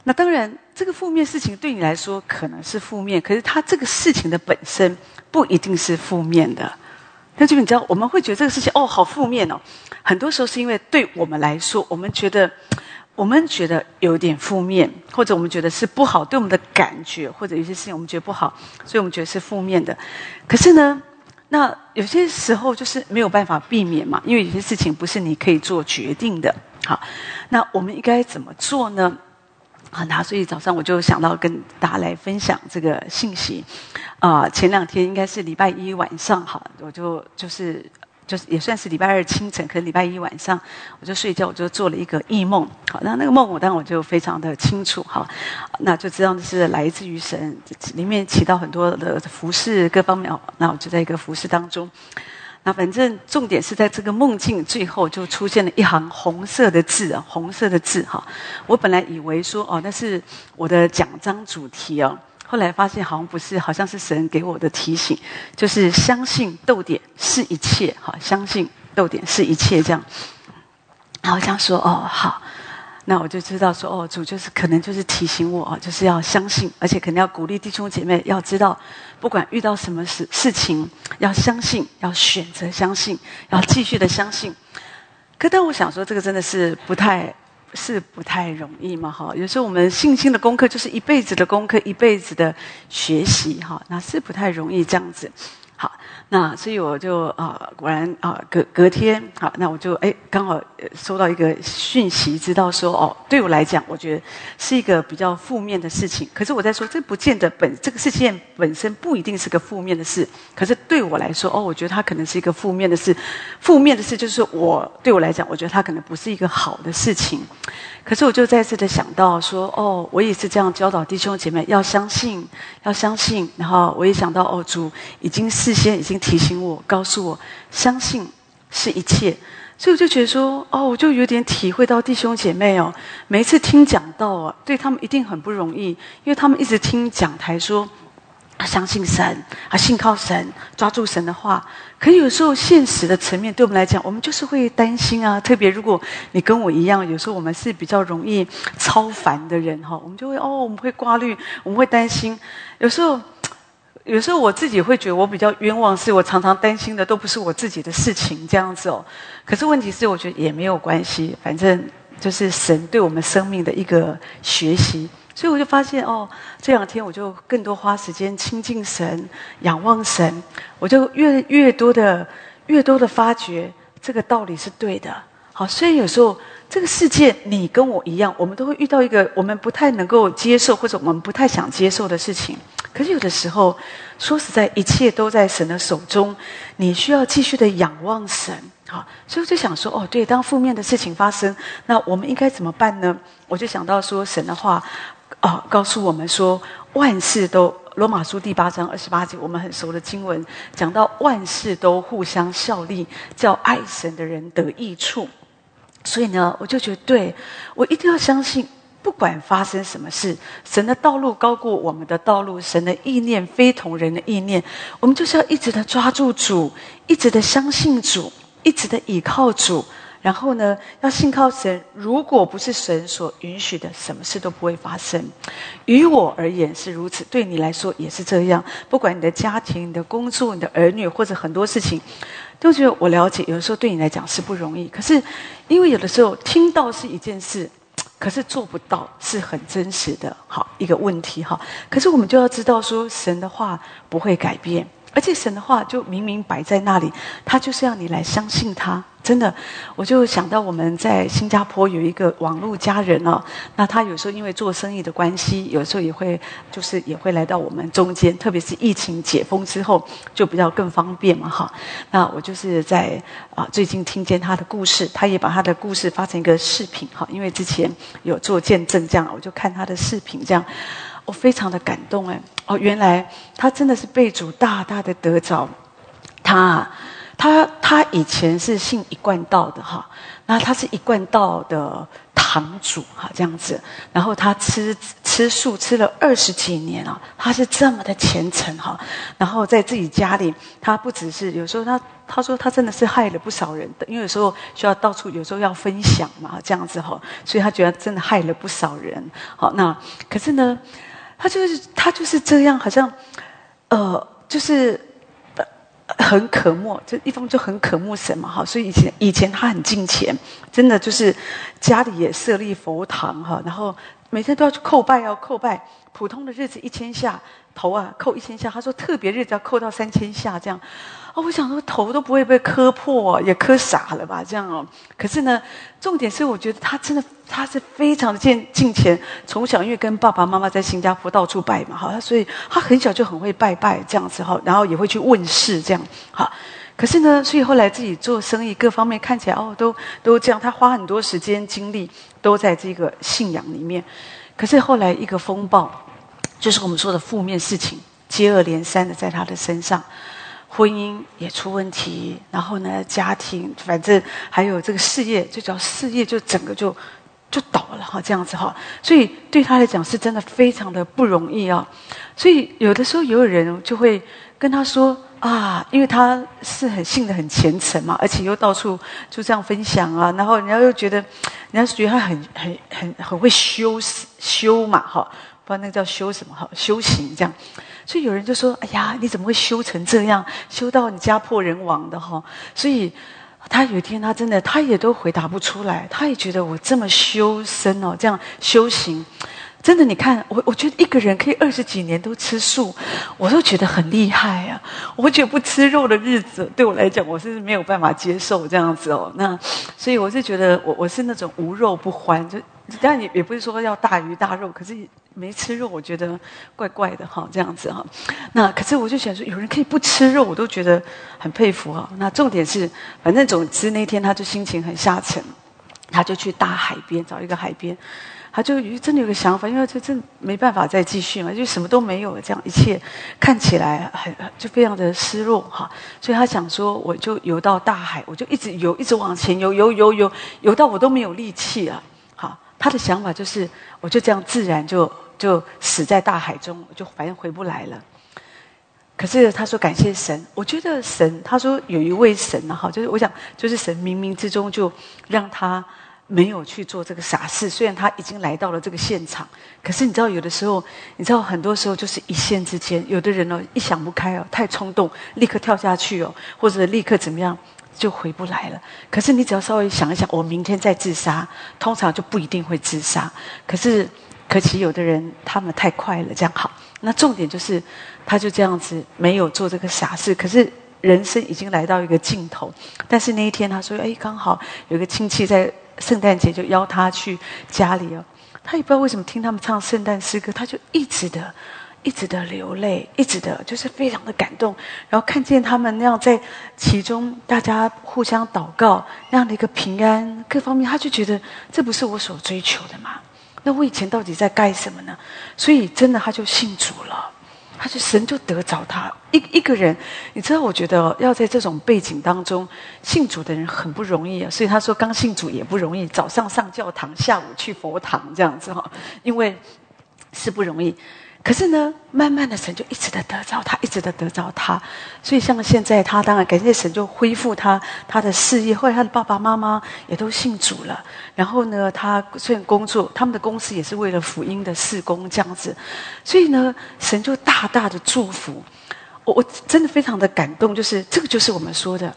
Speaker 10: 那当然，这个负面事情对你来说可能是负面，可是它这个事情的本身不一定是负面的。那就你知道，我们会觉得这个事情哦，好负面哦。很多时候是因为对我们来说，我们觉得我们觉得有点负面，或者我们觉得是不好，对我们的感觉，或者有些事情我们觉得不好，所以我们觉得是负面的。可是呢，那有些时候就是没有办法避免嘛，因为有些事情不是你可以做决定的。好，那我们应该怎么做呢？啊，所以早上我就想到跟大家来分享这个信息。啊，前两天应该是礼拜一晚上，哈，我就就是就是也算是礼拜二清晨，可能礼拜一晚上我就睡觉，我就做了一个异梦。好，那那个梦我当然我就非常的清楚，哈，那就知道是来自于神，里面起到很多的服饰各方面。那我就在一个服饰当中，那反正重点是在这个梦境最后就出现了一行红色的字啊，红色的字哈。我本来以为说哦，那是我的奖章主题哦。后来发现好像不是，好像是神给我的提醒，就是相信逗点是一切，哈，相信逗点是一切这样。然后这样说哦，好，那我就知道说哦，主就是可能就是提醒我，就是要相信，而且肯定要鼓励弟兄姐妹，要知道不管遇到什么事事情，要相信，要选择相信，要继续的相信。可但我想说，这个真的是不太。是不太容易嘛，哈。有时候我们信心的功课就是一辈子的功课，一辈子的学习，哈，那是不太容易这样子。那所以我就啊，果然啊，隔隔天，好，那我就哎，刚好收到一个讯息，知道说哦，对我来讲，我觉得是一个比较负面的事情。可是我在说，这不见得本这个事件本身不一定是个负面的事。可是对我来说，哦，我觉得它可能是一个负面的事。负面的事就是我对我来讲，我觉得它可能不是一个好的事情。可是我就再次的想到说，哦，我也是这样教导弟兄姐妹要相信，要相信。然后我也想到，哦，主已经事先已经提醒我，告诉我，相信是一切。所以我就觉得说，哦，我就有点体会到弟兄姐妹哦，每一次听讲道啊，对他们一定很不容易，因为他们一直听讲台说。啊，相信神，啊，信靠神，抓住神的话。可有时候现实的层面，对我们来讲，我们就是会担心啊。特别如果你跟我一样，有时候我们是比较容易超凡的人哈，我们就会哦，我们会挂虑，我们会担心。有时候，有时候我自己会觉得我比较冤枉，是我常常担心的都不是我自己的事情这样子哦。可是问题是，我觉得也没有关系，反正就是神对我们生命的一个学习。所以我就发现哦，这两天我就更多花时间亲近神、仰望神，我就越越多的、越多的发觉这个道理是对的。好，虽然有时候这个世界你跟我一样，我们都会遇到一个我们不太能够接受或者我们不太想接受的事情。可是有的时候，说实在，一切都在神的手中，你需要继续的仰望神。好，所以我就想说，哦，对，当负面的事情发生，那我们应该怎么办呢？我就想到说，神的话。啊，告诉我们说，万事都罗马书第八章二十八节，我们很熟的经文，讲到万事都互相效力，叫爱神的人得益处。所以呢，我就觉得，对我一定要相信。不管发生什么事，神的道路高过我们的道路，神的意念非同人的意念，我们就是要一直的抓住主，一直的相信主，一直的倚靠主。然后呢，要信靠神。如果不是神所允许的，什么事都不会发生。于我而言是如此，对你来说也是这样。不管你的家庭、你的工作、你的儿女，或者很多事情，都觉得我了解。有的时候对你来讲是不容易，可是因为有的时候听到是一件事，可是做不到是很真实的。好，一个问题哈。可是我们就要知道说，神的话不会改变。而且神的话就明明摆在那里，他就是要你来相信他。真的，我就想到我们在新加坡有一个网络家人哦，那他有时候因为做生意的关系，有时候也会就是也会来到我们中间，特别是疫情解封之后，就比较更方便嘛哈。那我就是在啊最近听见他的故事，他也把他的故事发成一个视频哈，因为之前有做见证这样，我就看他的视频这样。我非常的感动哎哦，原来他真的是被主大大的得着。他他他以前是信一贯道的哈，那他是一贯道的堂主哈这样子。然后他吃吃素吃了二十几年啊，他是这么的虔诚哈。然后在自己家里，他不只是有时候他他说他真的是害了不少人的，因为有时候需要到处有时候要分享嘛这样子哈，所以他觉得真的害了不少人。好，那可是呢？他就是他就是这样，好像，呃，就是很渴慕，就一方就很渴慕神嘛，哈。所以以前以前他很敬钱，真的就是家里也设立佛堂哈，然后每天都要去叩拜，要叩拜。普通的日子一千下头啊，叩一千下。他说特别日子要叩到三千下这样。哦，我想说头都不会被磕破，也磕傻了吧？这样哦。可是呢，重点是我觉得他真的，他是非常的敬敬虔。从小因为跟爸爸妈妈在新加坡到处拜嘛，哈，所以他很小就很会拜拜这样子哈，然后也会去问事这样，哈。可是呢，所以后来自己做生意各方面看起来哦，都都这样。他花很多时间精力都在这个信仰里面。可是后来一个风暴，就是我们说的负面事情接二连三的在他的身上。婚姻也出问题，然后呢，家庭反正还有这个事业，就叫事业就整个就就倒了哈，这样子哈，所以对他来讲是真的非常的不容易啊。所以有的时候也有人就会跟他说啊，因为他是很信的很虔诚嘛，而且又到处就这样分享啊，然后人家又觉得，人家觉得他很很很很会修修嘛哈，不知道那个叫修什么哈，修行这样。所以有人就说：“哎呀，你怎么会修成这样？修到你家破人亡的哈！”所以他有一天，他真的，他也都回答不出来。他也觉得我这么修身哦，这样修行，真的，你看我，我觉得一个人可以二十几年都吃素，我都觉得很厉害啊！我觉得不吃肉的日子，对我来讲，我是没有办法接受这样子哦。那所以我是觉得，我我是那种无肉不欢，就但也也不是说要大鱼大肉，可是。没吃肉，我觉得怪怪的哈，这样子哈。那可是我就想说，有人可以不吃肉，我都觉得很佩服哈。那重点是，反正总之那天他就心情很下沉，他就去大海边找一个海边，他就真的有个想法，因为这真没办法再继续嘛，就什么都没有了，这样一切看起来很就非常的失落哈。所以他想说，我就游到大海，我就一直游，一直往前游，游游游游到我都没有力气了。他的想法就是，我就这样自然就。就死在大海中，就反正回不来了。可是他说感谢神，我觉得神他说有一位神呢，哈，就是我想就是神冥冥之中就让他没有去做这个傻事。虽然他已经来到了这个现场，可是你知道有的时候，你知道很多时候就是一线之间，有的人哦一想不开哦，太冲动，立刻跳下去哦，或者立刻怎么样就回不来了。可是你只要稍微想一想，我明天再自杀，通常就不一定会自杀。可是。可惜有的人他们太快了，这样好。那重点就是，他就这样子没有做这个傻事。可是人生已经来到一个尽头。但是那一天他说：“哎，刚好有个亲戚在圣诞节就邀他去家里哦。”他也不知道为什么听他们唱圣诞诗歌，他就一直的、一直的流泪，一直的，就是非常的感动。然后看见他们那样在其中，大家互相祷告那样的一个平安，各方面，他就觉得这不是我所追求的嘛。那我以前到底在干什么呢？所以真的他就信主了，他就神就得着他一一个人，你知道？我觉得要在这种背景当中信主的人很不容易啊。所以他说刚信主也不容易，早上上教堂，下午去佛堂这样子哈，因为是不容易。可是呢，慢慢的神就一直的得着他，一直的得着他。所以像现在他当然感谢神，就恢复他他的事业。后来他的爸爸妈妈也都信主了。然后呢，他虽然工作，他们的公司也是为了福音的事工这样子。所以呢，神就大大的祝福我，我真的非常的感动。就是这个就是我们说的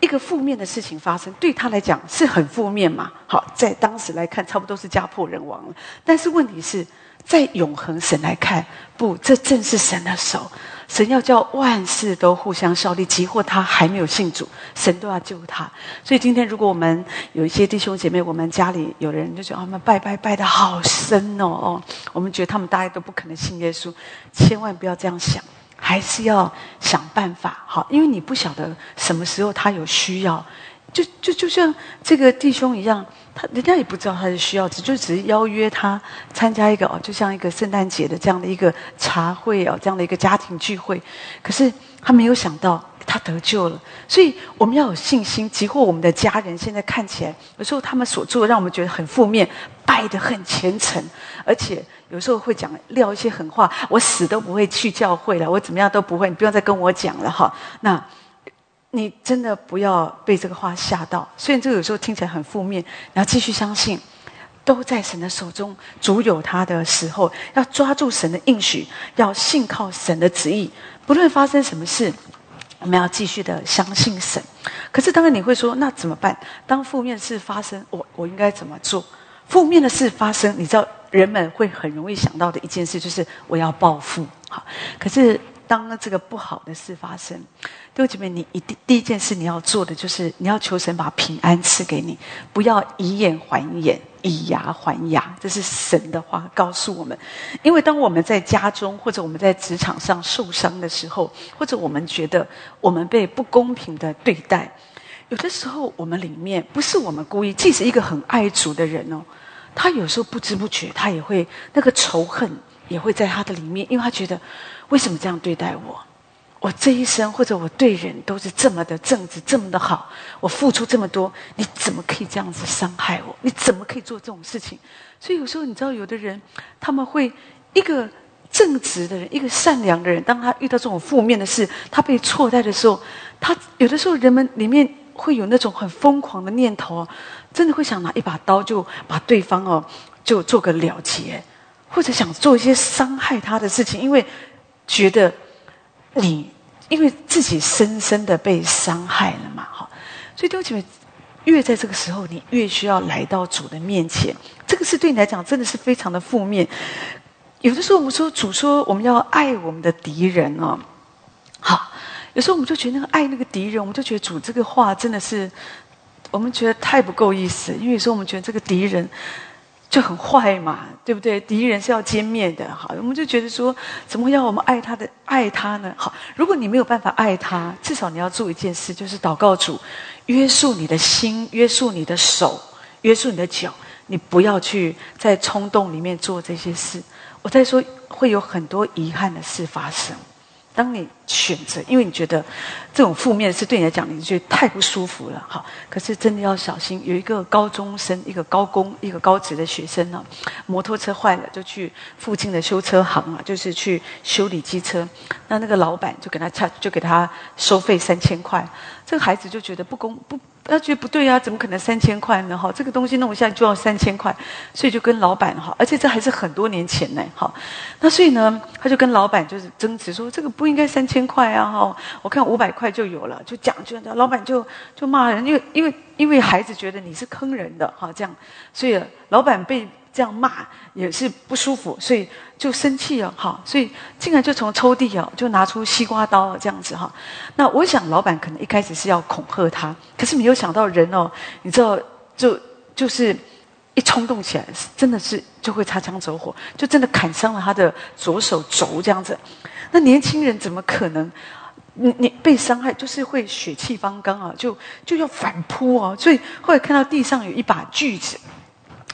Speaker 10: 一个负面的事情发生，对他来讲是很负面嘛。好，在当时来看，差不多是家破人亡了。但是问题是。在永恒神来看，不，这正是神的手。神要叫万事都互相效力，即或他还没有信主，神都要救他。所以今天，如果我们有一些弟兄姐妹，我们家里有人就觉得他们拜拜拜的好深哦哦，我们觉得他们大家都不可能信耶稣，千万不要这样想，还是要想办法好，因为你不晓得什么时候他有需要，就就就像这个弟兄一样。他人家也不知道他的需要，只就只是邀约他参加一个哦，就像一个圣诞节的这样的一个茶会哦，这样的一个家庭聚会。可是他没有想到他得救了，所以我们要有信心。即或我们的家人现在看起来有时候他们所做的让我们觉得很负面，拜得很虔诚，而且有时候会讲撂一些狠话，我死都不会去教会了，我怎么样都不会，你不用再跟我讲了哈。那。你真的不要被这个话吓到，虽然这个有时候听起来很负面，你要继续相信，都在神的手中，主有他的时候，要抓住神的应许，要信靠神的旨意，不论发生什么事，我们要继续的相信神。可是当然你会说，那怎么办？当负面事发生，我我应该怎么做？负面的事发生，你知道人们会很容易想到的一件事就是我要报复。好，可是。当这个不好的事发生，弟兄姐妹，你一定第一件事你要做的就是你要求神把平安赐给你，不要以眼还眼，以牙还牙。这是神的话告诉我们。因为当我们在家中或者我们在职场上受伤的时候，或者我们觉得我们被不公平的对待，有的时候我们里面不是我们故意，即使一个很爱主的人哦，他有时候不知不觉他也会那个仇恨也会在他的里面，因为他觉得。为什么这样对待我？我这一生或者我对人都是这么的正直，这么的好，我付出这么多，你怎么可以这样子伤害我？你怎么可以做这种事情？所以有时候你知道，有的人他们会一个正直的人，一个善良的人，当他遇到这种负面的事，他被错待的时候，他有的时候人们里面会有那种很疯狂的念头，真的会想拿一把刀就把对方哦就做个了结，或者想做一些伤害他的事情，因为。觉得你因为自己深深的被伤害了嘛，哈，所以弟兄姐妹，越在这个时候，你越需要来到主的面前。这个是对你来讲真的是非常的负面。有的时候我们说主说我们要爱我们的敌人哦，好，有时候我们就觉得那个爱那个敌人，我们就觉得主这个话真的是我们觉得太不够意思，因为有时候我们觉得这个敌人。就很坏嘛，对不对？敌人是要歼灭的，好，我们就觉得说，怎么会要我们爱他的爱他呢？好，如果你没有办法爱他，至少你要做一件事，就是祷告主，约束你的心，约束你的手，约束你的脚，你不要去在冲动里面做这些事。我在说，会有很多遗憾的事发生。当你选择，因为你觉得这种负面是对你来讲，你觉得太不舒服了，哈。可是真的要小心。有一个高中生，一个高工，一个高职的学生呢，摩托车坏了，就去附近的修车行啊，就是去修理机车。那那个老板就给他差，就给他收费三千块。这个孩子就觉得不公不。他觉得不对呀，怎么可能三千块呢？哈，这个东西弄一下就要三千块，所以就跟老板哈，而且这还是很多年前呢，哈。那所以呢，他就跟老板就是争执说，这个不应该三千块啊，哈，我看五百块就有了，就讲就老板就就骂人，因为因为因为孩子觉得你是坑人的哈，这样，所以老板被。这样骂也是不舒服，所以就生气了哈，所以竟然就从抽屉哦，就拿出西瓜刀这样子哈。那我想老板可能一开始是要恐吓他，可是没有想到人哦，你知道就就是一冲动起来，真的是就会擦枪走火，就真的砍伤了他的左手肘这样子。那年轻人怎么可能？你你被伤害就是会血气方刚啊，就就要反扑哦。所以后来看到地上有一把锯子。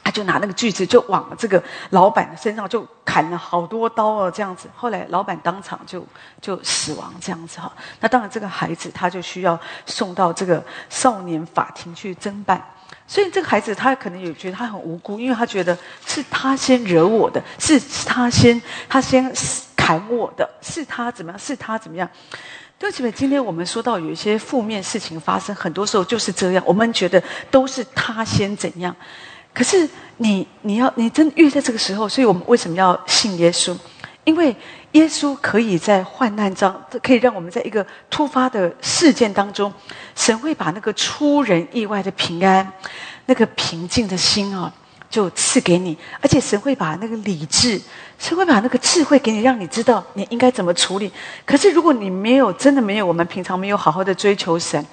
Speaker 10: 他就拿那个锯子就往这个老板的身上就砍了好多刀哦，这样子。后来老板当场就就死亡这样子哈。那当然这个孩子他就需要送到这个少年法庭去侦办。所以这个孩子他可能也觉得他很无辜，因为他觉得是他先惹我的，是他先他先砍我的，是他怎么样，是他怎么样。对不起，今天我们说到有一些负面事情发生，很多时候就是这样，我们觉得都是他先怎样。可是你你要你真越在这个时候，所以我们为什么要信耶稣？因为耶稣可以在患难中，可以让我们在一个突发的事件当中，神会把那个出人意外的平安，那个平静的心啊，就赐给你。而且神会把那个理智，神会把那个智慧给你，让你知道你应该怎么处理。可是如果你没有，真的没有，我们平常没有好好的追求神，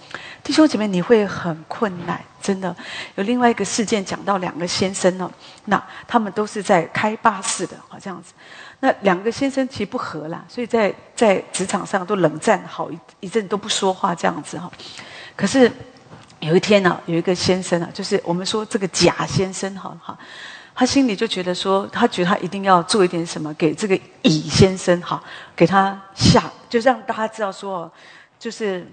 Speaker 10: 弟兄姐妹，你会很困难。真的有另外一个事件，讲到两个先生呢，那他们都是在开巴士的，好这样子。那两个先生其实不和啦，所以在在职场上都冷战好一一阵都不说话这样子哈。可是有一天呢，有一个先生啊，就是我们说这个贾先生哈哈，他心里就觉得说，他觉得他一定要做一点什么给这个乙先生哈，给他下，就让大家知道说，就是。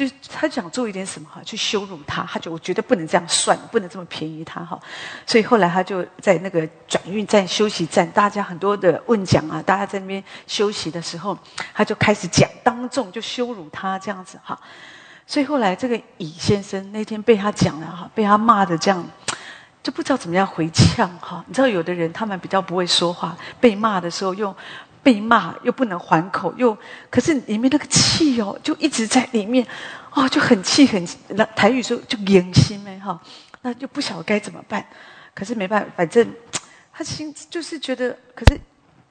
Speaker 10: 就他想做一点什么哈，去羞辱他，他就我绝对不能这样算，不能这么便宜他哈。所以后来他就在那个转运站休息站，大家很多的问讲啊，大家在那边休息的时候，他就开始讲，当众就羞辱他这样子哈。所以后来这个乙先生那天被他讲了哈，被他骂的这样，就不知道怎么样回呛哈。你知道有的人他们比较不会说话，被骂的时候用。被骂又不能还口，又可是里面那个气哦，就一直在里面，哦，就很气很那台语说就严心哎哈，那就不晓得该怎么办。可是没办法，反正他心就是觉得，可是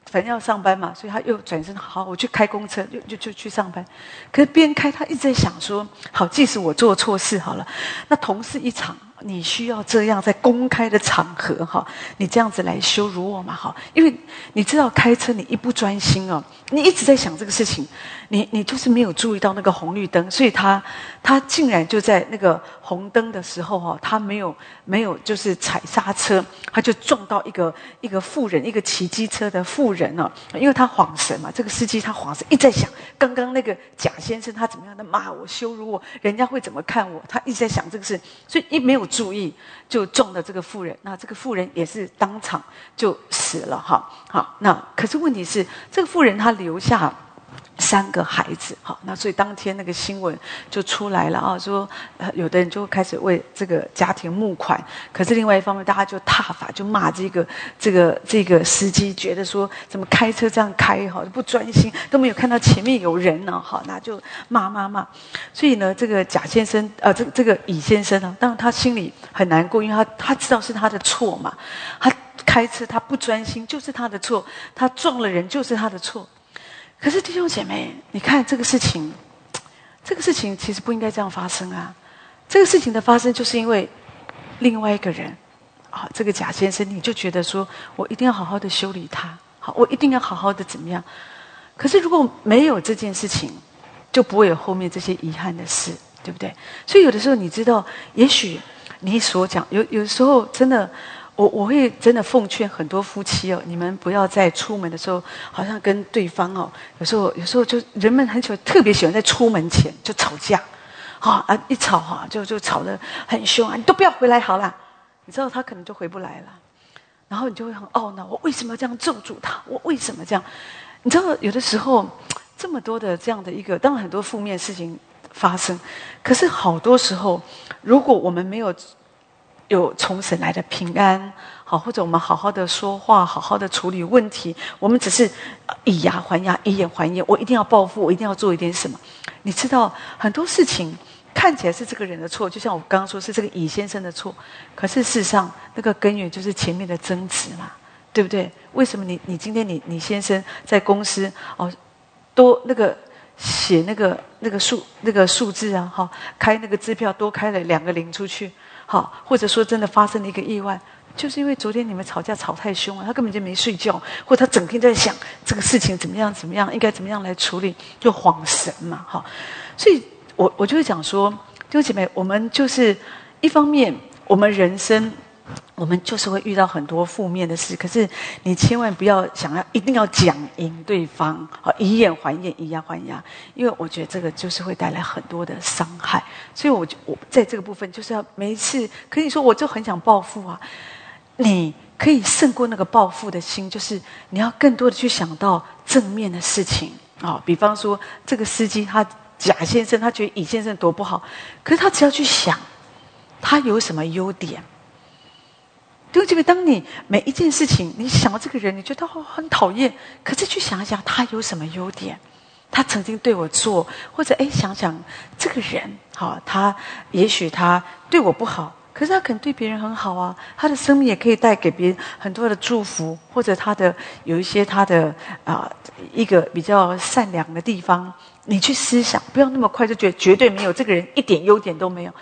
Speaker 10: 反正要上班嘛，所以他又转身好，我去开公车，就就就去上班。可是边开他一直在想说，好，即使我做错事好了，那同事一场。你需要这样在公开的场合哈，你这样子来羞辱我嘛哈？因为你知道开车你一不专心哦，你一直在想这个事情，你你就是没有注意到那个红绿灯，所以他他竟然就在那个红灯的时候哈，他没有没有就是踩刹车，他就撞到一个一个妇人，一个骑机车的妇人哦，因为他晃神嘛，这个司机他晃神，一直在想刚刚那个贾先生他怎么样的骂我羞辱我，人家会怎么看我？他一直在想这个事，所以一没有。注意，就中了这个妇人，那这个妇人也是当场就死了哈。好，那可是问题是，这个妇人她留下。三个孩子，好，那所以当天那个新闻就出来了啊，说有的人就开始为这个家庭募款，可是另外一方面，大家就踏法就骂这个这个这个司机，觉得说怎么开车这样开哈，不专心，都没有看到前面有人呢，好，那就骂骂骂。所以呢，这个贾先生，呃，这这个乙先生呢，当然他心里很难过，因为他他知道是他的错嘛，他开车他不专心就是他的错，他撞了人就是他的错。可是弟兄姐妹，你看这个事情，这个事情其实不应该这样发生啊！这个事情的发生，就是因为另外一个人，啊，这个贾先生，你就觉得说我一定要好好的修理他，好，我一定要好好的怎么样？可是如果没有这件事情，就不会有后面这些遗憾的事，对不对？所以有的时候，你知道，也许你所讲，有有时候真的。我我会真的奉劝很多夫妻哦，你们不要在出门的时候，好像跟对方哦，有时候有时候就人们很喜欢，特别喜欢在出门前就吵架，啊啊一吵哈就就吵得很凶啊，你都不要回来好了，你知道他可能就回不来了，然后你就会很懊恼，我为什么要这样咒诅他？我为什么这样？你知道有的时候这么多的这样的一个，当然很多负面事情发生，可是好多时候如果我们没有。有从神来的平安，好，或者我们好好的说话，好好的处理问题。我们只是以牙还牙，以眼还眼。我一定要报复，我一定要做一点什么。你知道很多事情看起来是这个人的错，就像我刚刚说是这个乙先生的错，可是事实上那个根源就是前面的争执嘛，对不对？为什么你你今天你你先生在公司哦多那个写那个那个数那个数字啊哈，开那个支票多开了两个零出去。好，或者说真的发生了一个意外，就是因为昨天你们吵架吵太凶了，他根本就没睡觉，或者他整天在想这个事情怎么样怎么样，应该怎么样来处理，就恍神嘛。好，所以我我就会讲说，弟兄姐妹，我们就是一方面，我们人生我们就是会遇到很多负面的事，可是你千万不要想要一定要讲赢对方，好以眼还眼，以牙还牙，因为我觉得这个就是会带来很多的伤害。所以，我就我在这个部分就是要每一次，可以说我就很想报复啊。你可以胜过那个报复的心，就是你要更多的去想到正面的事情啊。比方说，这个司机他贾先生，他觉得乙先生多不好，可是他只要去想他有什么优点。对不起，当你每一件事情，你想到这个人，你觉得很讨厌，可是去想想他有什么优点，他曾经对我做，或者哎，想想这个人，好，他也许他对我不好，可是他可能对别人很好啊，他的生命也可以带给别人很多的祝福，或者他的有一些他的啊一个比较善良的地方，你去思想，不要那么快就觉得绝对没有这个人一点优点都没有。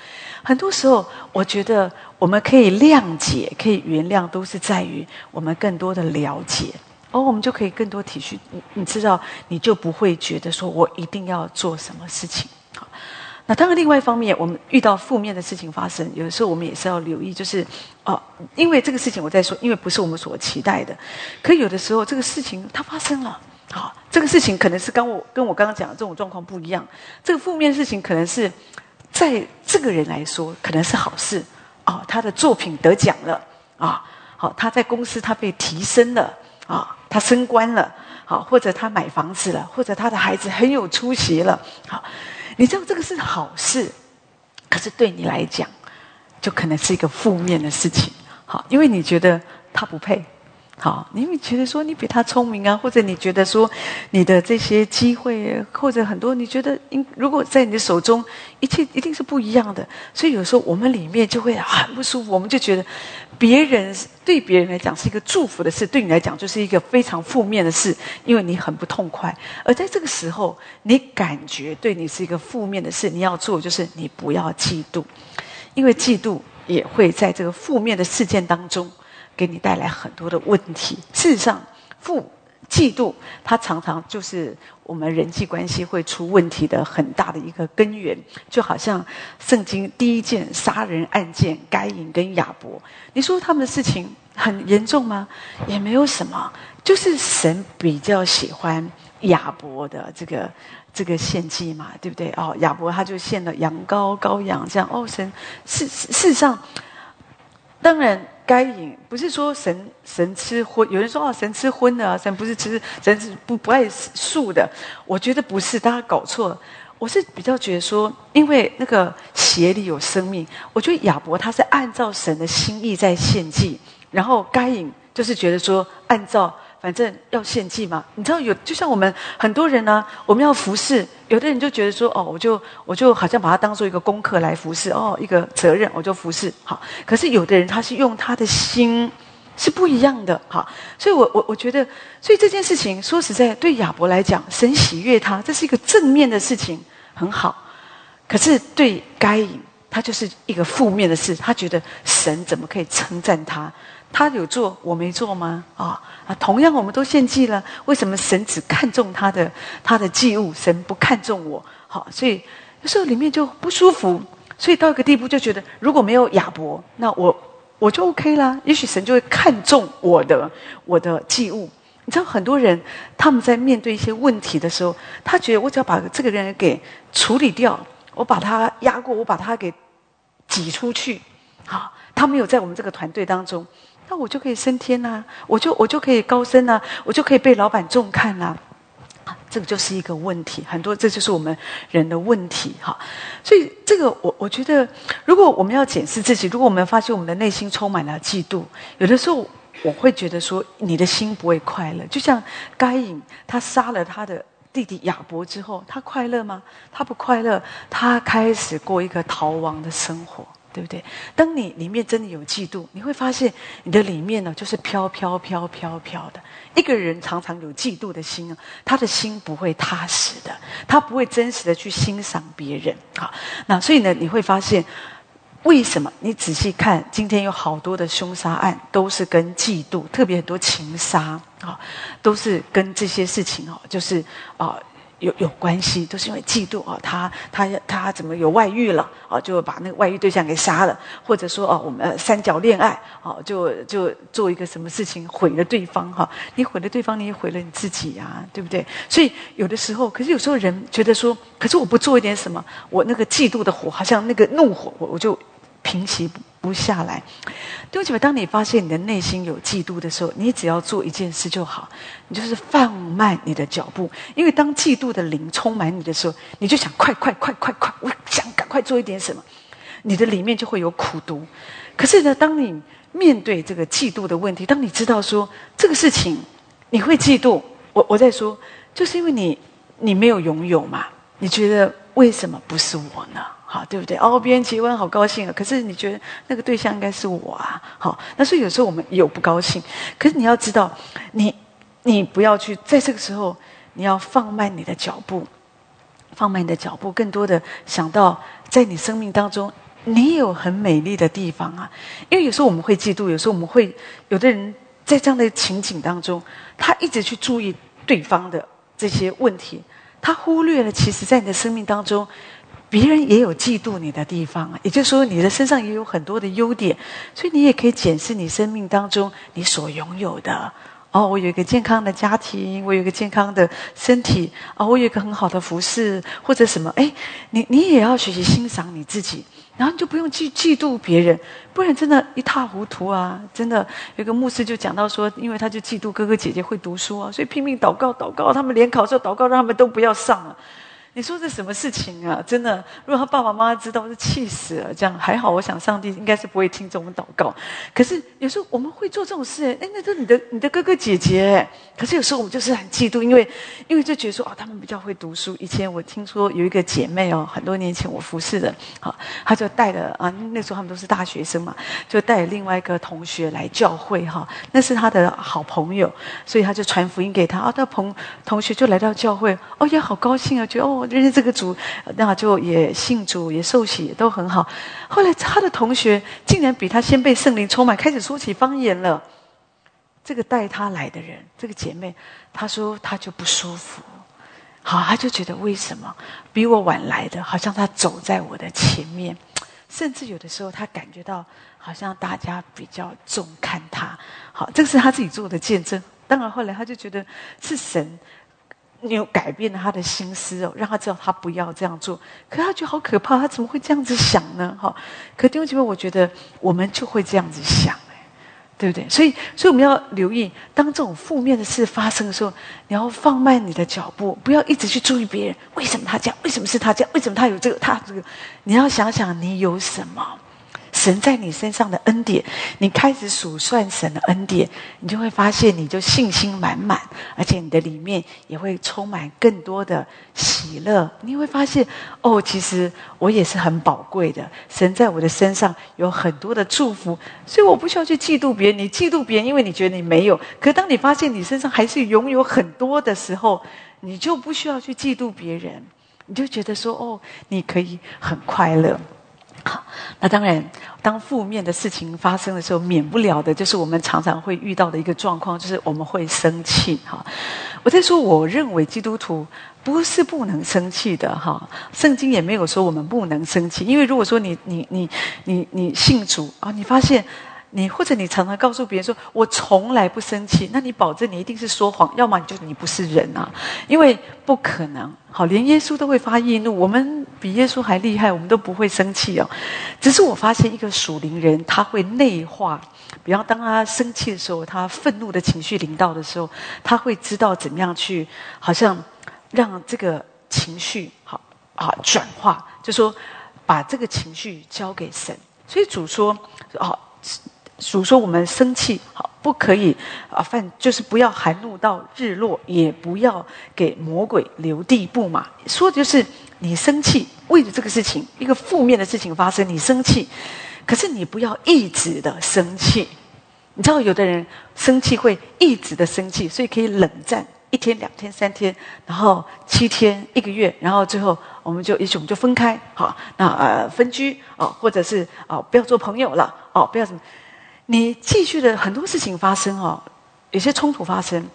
Speaker 10: 很多时候，我觉得我们可以谅解、可以原谅，都是在于我们更多的了解，而我们就可以更多体恤。你你知道，你就不会觉得说我一定要做什么事情。好，那当然，另外一方面，我们遇到负面的事情发生，有的时候我们也是要留意，就是哦，因为这个事情我在说，因为不是我们所期待的，可有的时候这个事情它发生了，好，这个事情可能是跟我跟我刚刚讲的这种状况不一样，这个负面事情可能是。在这个人来说，可能是好事哦，他的作品得奖了啊，好，他在公司他被提升了啊，他升官了，好，或者他买房子了，或者他的孩子很有出息了，好，你知道这个是好事，可是对你来讲，就可能是一个负面的事情，好，因为你觉得他不配。好，你会觉得说你比他聪明啊，或者你觉得说你的这些机会，或者很多你觉得，应如果在你的手中，一切一定是不一样的。所以有时候我们里面就会很不舒服，我们就觉得别人对别人来讲是一个祝福的事，对你来讲就是一个非常负面的事，因为你很不痛快。而在这个时候，你感觉对你是一个负面的事，你要做就是你不要嫉妒，因为嫉妒也会在这个负面的事件当中。给你带来很多的问题。事实上，负嫉妒，它常常就是我们人际关系会出问题的很大的一个根源。就好像圣经第一件杀人案件，该隐跟亚伯，你说他们的事情很严重吗？也没有什么，就是神比较喜欢亚伯的这个这个献祭嘛，对不对？哦，亚伯他就献了羊羔、羔羊，这样哦，神事事实上，当然。该隐不是说神神吃荤，有人说哦神吃荤的，神不是吃神是不不爱素的。我觉得不是，大家搞错了。我是比较觉得说，因为那个血里有生命，我觉得亚伯他是按照神的心意在献祭，然后该隐就是觉得说按照。反正要献祭嘛，你知道有，就像我们很多人呢，我们要服侍，有的人就觉得说，哦，我就我就好像把它当做一个功课来服侍，哦，一个责任，我就服侍好。可是有的人他是用他的心是不一样的，哈。所以我我我觉得，所以这件事情说实在，对亚伯来讲，神喜悦他，这是一个正面的事情，很好。可是对该隐，他就是一个负面的事，他觉得神怎么可以称赞他？他有做，我没做吗？啊啊！同样，我们都献祭了，为什么神只看重他的他的祭物，神不看重我？好，所以有时候里面就不舒服，所以到一个地步就觉得，如果没有亚伯，那我我就 OK 啦。也许神就会看重我的我的祭物。你知道，很多人他们在面对一些问题的时候，他觉得我只要把这个人给处理掉，我把他压过，我把他给挤出去，好，他没有在我们这个团队当中。那我就可以升天呐，我就我就可以高升呐，我就可以被老板重看呐，这个就是一个问题，很多这就是我们人的问题哈。所以这个我我觉得，如果我们要检视自己，如果我们发现我们的内心充满了嫉妒，有的时候我会觉得说，你的心不会快乐。就像该隐他杀了他的弟弟亚伯之后，他快乐吗？他不快乐，他开始过一个逃亡的生活。对不对？当你里面真的有嫉妒，你会发现你的里面呢，就是飘飘飘飘飘的。一个人常常有嫉妒的心啊，他的心不会踏实的，他不会真实的去欣赏别人啊。那所以呢，你会发现为什么？你仔细看，今天有好多的凶杀案都是跟嫉妒，特别很多情杀啊，都是跟这些事情哦，就是啊。有有关系，都是因为嫉妒啊，他他他怎么有外遇了啊？就把那个外遇对象给杀了，或者说哦，我们三角恋爱哦，就就做一个什么事情毁了对方哈？你毁了对方，你也毁了你自己呀，对不对？所以有的时候，可是有时候人觉得说，可是我不做一点什么，我那个嫉妒的火，好像那个怒火，我我就。平息不下来，对不起当你发现你的内心有嫉妒的时候，你只要做一件事就好，你就是放慢你的脚步。因为当嫉妒的灵充满你的时候，你就想快快快快快，我想赶快做一点什么，你的里面就会有苦毒。可是呢，当你面对这个嫉妒的问题，当你知道说这个事情你会嫉妒，我我在说，就是因为你你没有拥有嘛，你觉得为什么不是我呢？好，对不对？哦，别人结婚好高兴啊！可是你觉得那个对象应该是我啊？好，那所以有时候我们有不高兴，可是你要知道，你你不要去在这个时候，你要放慢你的脚步，放慢你的脚步，更多的想到在你生命当中，你有很美丽的地方啊！因为有时候我们会嫉妒，有时候我们会有的人在这样的情景当中，他一直去注意对方的这些问题，他忽略了其实在你的生命当中。别人也有嫉妒你的地方，也就是说，你的身上也有很多的优点，所以你也可以检视你生命当中你所拥有的。哦，我有一个健康的家庭，我有一个健康的身体，啊，我有一个很好的服饰，或者什么？哎，你你也要学习欣赏你自己，然后你就不用去嫉妒别人，不然真的一塌糊涂啊！真的，有个牧师就讲到说，因为他就嫉妒哥哥姐姐会读书啊，所以拼命祷告祷告，他们联考的时候祷告让他们都不要上了。你说这什么事情啊？真的，如果他爸爸妈妈知道，是气死了。这样还好，我想上帝应该是不会听这种祷告。可是有时候我们会做这种事，哎，那是你的你的哥哥姐姐。可是有时候我们就是很嫉妒，因为因为就觉得说啊，他们比较会读书。以前我听说有一个姐妹哦，很多年前我服侍的，好，她就带了啊，那时候他们都是大学生嘛，就带另外一个同学来教会哈，那是他的好朋友，所以他就传福音给他啊，他朋同学就来到教会，哦，也好高兴啊，觉得哦。认识这个主，那就也信主，也受洗，也都很好。后来他的同学竟然比他先被圣灵充满，开始说起方言了。这个带他来的人，这个姐妹，她说她就不舒服。好，她就觉得为什么比我晚来的，好像他走在我的前面，甚至有的时候她感觉到好像大家比较重看他。好，这个是他自己做的见证。当然后来他就觉得是神。你有改变了他的心思哦，让他知道他不要这样做。可他觉得好可怕，他怎么会这样子想呢？哈！可弟兄姐妹，我觉得我们就会这样子想，哎，对不对？所以，所以我们要留意，当这种负面的事发生的时候，你要放慢你的脚步，不要一直去注意别人。为什么他这样？为什么是他这样？为什么他有这个？他这个？你要想想，你有什么？神在你身上的恩典，你开始数算神的恩典，你就会发现，你就信心满满，而且你的里面也会充满更多的喜乐。你会发现，哦，其实我也是很宝贵的。神在我的身上有很多的祝福，所以我不需要去嫉妒别人。你嫉妒别人，因为你觉得你没有。可当你发现你身上还是拥有很多的时候，你就不需要去嫉妒别人，你就觉得说，哦，你可以很快乐。好，那当然，当负面的事情发生的时候，免不了的就是我们常常会遇到的一个状况，就是我们会生气。哈，我在说，我认为基督徒不是不能生气的。哈，圣经也没有说我们不能生气，因为如果说你你你你你信主啊，你发现。你或者你常常告诉别人说我从来不生气，那你保证你一定是说谎，要么你就你不是人啊，因为不可能。好，连耶稣都会发易怒，我们比耶稣还厉害，我们都不会生气哦。只是我发现一个属灵人他会内化，比方当他生气的时候，他愤怒的情绪临到的时候，他会知道怎么样去，好像让这个情绪好啊转化，就说把这个情绪交给神。所以主说哦。主说：“我们生气，好不可以啊？犯就是不要含怒到日落，也不要给魔鬼留地步嘛。说的就是你生气，为了这个事情，一个负面的事情发生，你生气，可是你不要一直的生气。你知道，有的人生气会一直的生气，所以可以冷战一天、两天、三天，然后七天、一个月，然后最后我们就也许我们就分开，好，那呃分居啊，或者是啊不要做朋友了，哦，不要什么。”你继续的很多事情发生哦，有些冲突发生，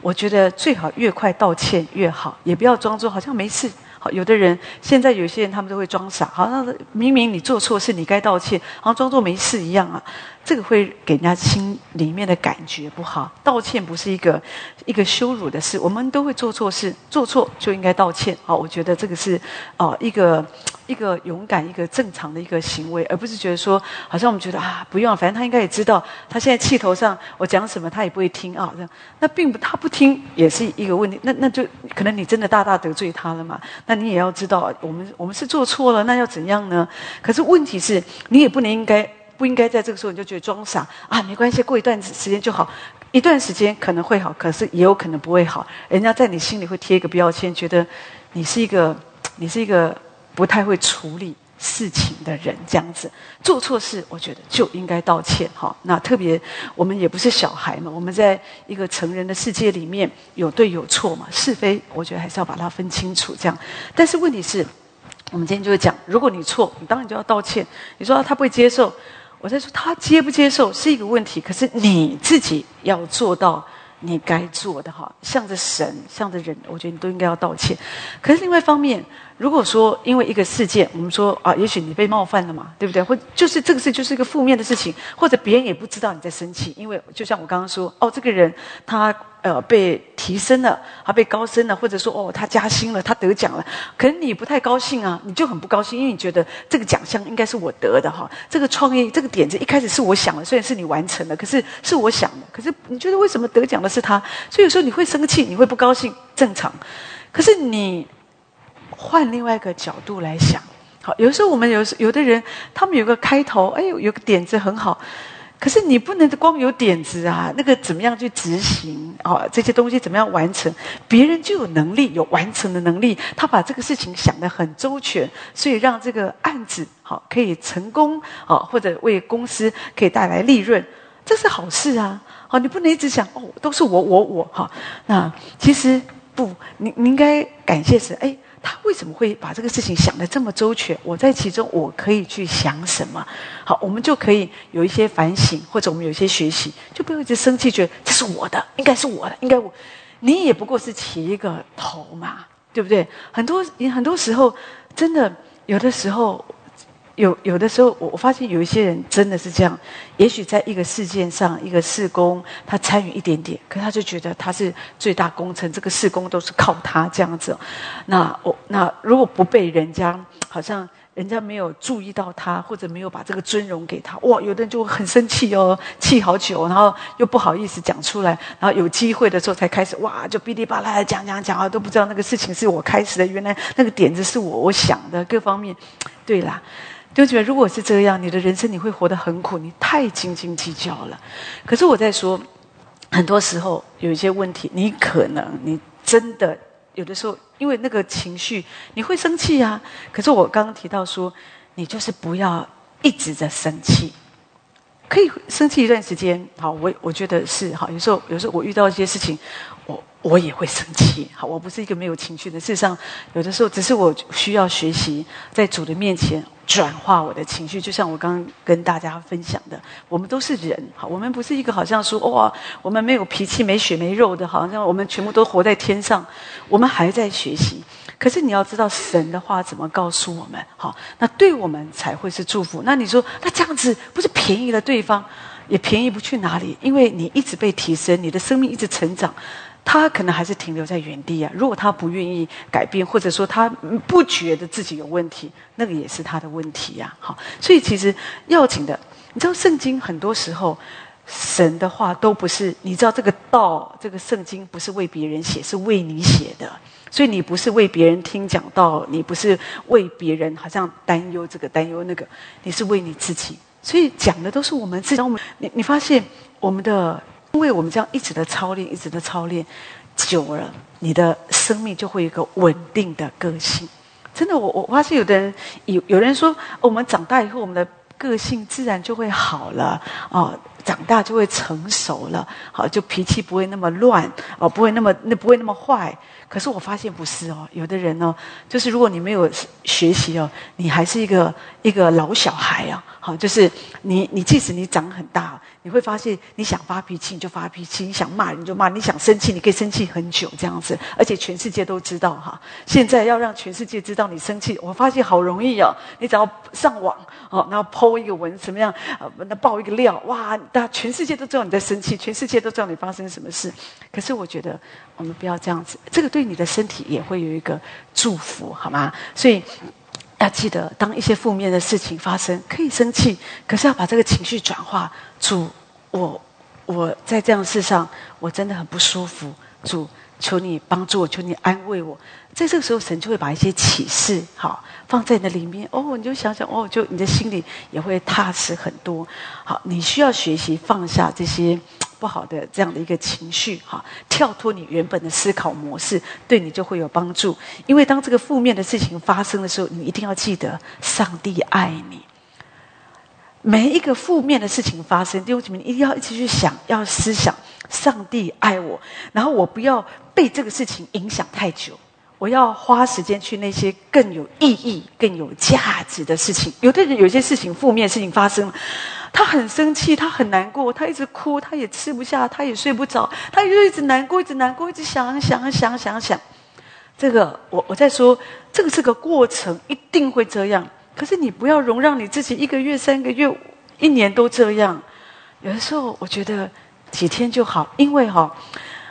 Speaker 10: 我觉得最好越快道歉越好，也不要装作好像没事。好，有的人现在有些人他们都会装傻，好像明明你做错事，你该道歉，好像装作没事一样啊。这个会给人家心里面的感觉不好。道歉不是一个一个羞辱的事，我们都会做错事，做错就应该道歉。好，我觉得这个是哦一个一个勇敢、一个正常的一个行为，而不是觉得说好像我们觉得啊不用，反正他应该也知道，他现在气头上，我讲什么他也不会听啊。这样那并不他不听也是一个问题，那那就可能你真的大大得罪他了嘛。那你也要知道，我们我们是做错了，那要怎样呢？可是问题是你也不能应该。不应该在这个时候你就觉得装傻啊，没关系，过一段时间就好。一段时间可能会好，可是也有可能不会好。人家在你心里会贴一个标签，觉得你是一个你是一个不太会处理事情的人，这样子做错事，我觉得就应该道歉。哈，那特别我们也不是小孩嘛，我们在一个成人的世界里面有对有错嘛，是非，我觉得还是要把它分清楚。这样，但是问题是，我们今天就会讲，如果你错，你当然就要道歉。你说他不会接受。我在说他接不接受是一个问题，可是你自己要做到你该做的哈，向着神，向着人，我觉得你都应该要道歉。可是另外一方面，如果说因为一个事件，我们说啊，也许你被冒犯了嘛，对不对？或就是这个事就是一个负面的事情，或者别人也不知道你在生气，因为就像我刚刚说，哦，这个人他。呃，被提升了，他被高升了，或者说哦，他加薪了，他得奖了，可能你不太高兴啊，你就很不高兴，因为你觉得这个奖项应该是我得的哈，这个创意，这个点子一开始是我想的，虽然是你完成的，可是是我想的，可是你觉得为什么得奖的是他？所以有时候你会生气，你会不高兴，正常。可是你换另外一个角度来想，好，有时候我们有有的人，他们有个开头，哎呦，有个点子很好。可是你不能光有点子啊，那个怎么样去执行啊？这些东西怎么样完成？别人就有能力，有完成的能力。他把这个事情想得很周全，所以让这个案子好可以成功啊，或者为公司可以带来利润，这是好事啊！好，你不能一直想哦，都是我我我哈。那其实不，你你应该感谢神，哎。他为什么会把这个事情想得这么周全？我在其中，我可以去想什么？好，我们就可以有一些反省，或者我们有一些学习，就不用一直生气，觉得这是我的，应该是我的，应该我，你也不过是起一个头嘛，对不对？很多很多时候，真的有的时候。有有的时候，我我发现有一些人真的是这样。也许在一个事件上，一个事工，他参与一点点，可他就觉得他是最大功臣，这个事工都是靠他这样子。那我那如果不被人家，好像人家没有注意到他，或者没有把这个尊荣给他，哇，有的人就很生气哦，气好久，然后又不好意思讲出来，然后有机会的时候才开始哇，就哔哩吧啦讲讲讲啊，都不知道那个事情是我开始的，原来那个点子是我我想的，各方面，对啦。就觉得如果是这样，你的人生你会活得很苦，你太斤斤计较了。可是我在说，很多时候有一些问题，你可能你真的有的时候，因为那个情绪你会生气啊。可是我刚刚提到说，你就是不要一直在生气，可以生气一段时间。好，我我觉得是好。有时候有时候我遇到一些事情，我。也会生气，好，我不是一个没有情绪的。事实上，有的时候只是我需要学习在主的面前转化我的情绪。就像我刚刚跟大家分享的，我们都是人，好，我们不是一个好像说哇，我们没有脾气、没血、没肉的，好像我们全部都活在天上。我们还在学习。可是你要知道，神的话怎么告诉我们？好，那对我们才会是祝福。那你说，那这样子不是便宜了对方，也便宜不去哪里？因为你一直被提升，你的生命一直成长。他可能还是停留在原地啊。如果他不愿意改变，或者说他不觉得自己有问题，那个也是他的问题呀。好，所以其实要紧的，你知道圣经很多时候神的话都不是，你知道这个道，这个圣经不是为别人写，是为你写的。所以你不是为别人听讲道，你不是为别人好像担忧这个担忧那个，你是为你自己。所以讲的都是我们自己。我们你你发现我们的。因为我们这样一直的操练，一直的操练，久了，你的生命就会有一个稳定的个性。真的，我我发现有的人有有人说，我们长大以后，我们的个性自然就会好了哦，长大就会成熟了，好，就脾气不会那么乱哦，不会那么那不会那么坏。可是我发现不是哦，有的人呢，就是如果你没有学习哦，你还是一个一个老小孩啊。好，就是你你即使你长很大，你会发现你想发脾气你就发脾气，你想骂人就骂，你想生气你可以生气很久这样子，而且全世界都知道哈。现在要让全世界知道你生气，我发现好容易哦，你只要上网哦，然后剖一个文什么样，呃，那爆一个料，哇，大家全世界都知道你在生气，全世界都知道你发生什么事。可是我觉得我们不要这样子，这个对你的身体也会有一个祝福，好吗？所以。要记得，当一些负面的事情发生，可以生气，可是要把这个情绪转化。主，我我在这样事上，我真的很不舒服。主，求你帮助我，求你安慰我。在这个时候，神就会把一些启示，好放在你的里面。哦，你就想想，哦，就你的心里也会踏实很多。好，你需要学习放下这些。不好的这样的一个情绪，哈，跳脱你原本的思考模式，对你就会有帮助。因为当这个负面的事情发生的时候，你一定要记得，上帝爱你。每一个负面的事情发生，弟兄姐妹，一定要一直去想，要思想，上帝爱我，然后我不要被这个事情影响太久。我要花时间去那些更有意义、更有价值的事情。有的人有些事情，负面事情发生了，他很生气，他很难过，他一直哭，他也吃不下，他也睡不着，他就一直难过，一直难过，一直想想想想想。这个，我我在说，这个是个过程，一定会这样。可是你不要容让你自己一个月、三个月、一年都这样。有的时候，我觉得几天就好，因为哈，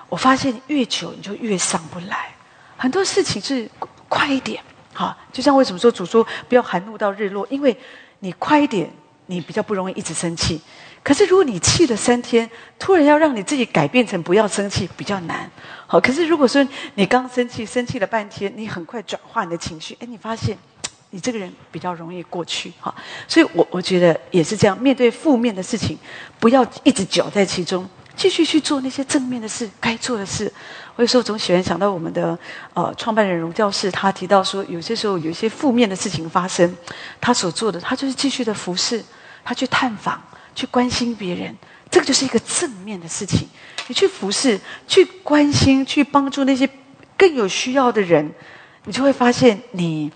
Speaker 10: 我发现越久你就越上不来。很多事情是快一点，好，就像为什么说主说不要含怒到日落，因为你快一点，你比较不容易一直生气。可是如果你气了三天，突然要让你自己改变成不要生气，比较难。好，可是如果说你刚生气，生气了半天，你很快转化你的情绪，哎，你发现你这个人比较容易过去，哈。所以我我觉得也是这样，面对负面的事情，不要一直搅在其中。继续去做那些正面的事，该做的事。我有时候总喜欢想到我们的呃创办人荣教士，他提到说，有些时候有一些负面的事情发生，他所做的，他就是继续的服侍，他去探访，去关心别人，这个就是一个正面的事情。你去服侍，去关心，去帮助那些更有需要的人，你就会发现，你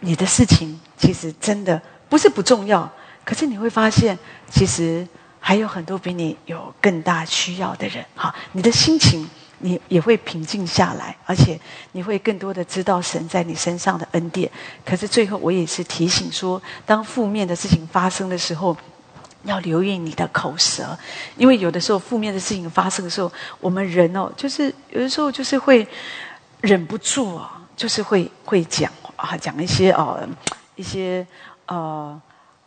Speaker 10: 你的事情其实真的不是不重要，可是你会发现，其实。还有很多比你有更大需要的人，哈，你的心情你也会平静下来，而且你会更多的知道神在你身上的恩典。可是最后，我也是提醒说，当负面的事情发生的时候，要留意你的口舌，因为有的时候负面的事情发生的时候，我们人哦，就是有的时候就是会忍不住啊，就是会会讲啊，讲一些哦，一些呃。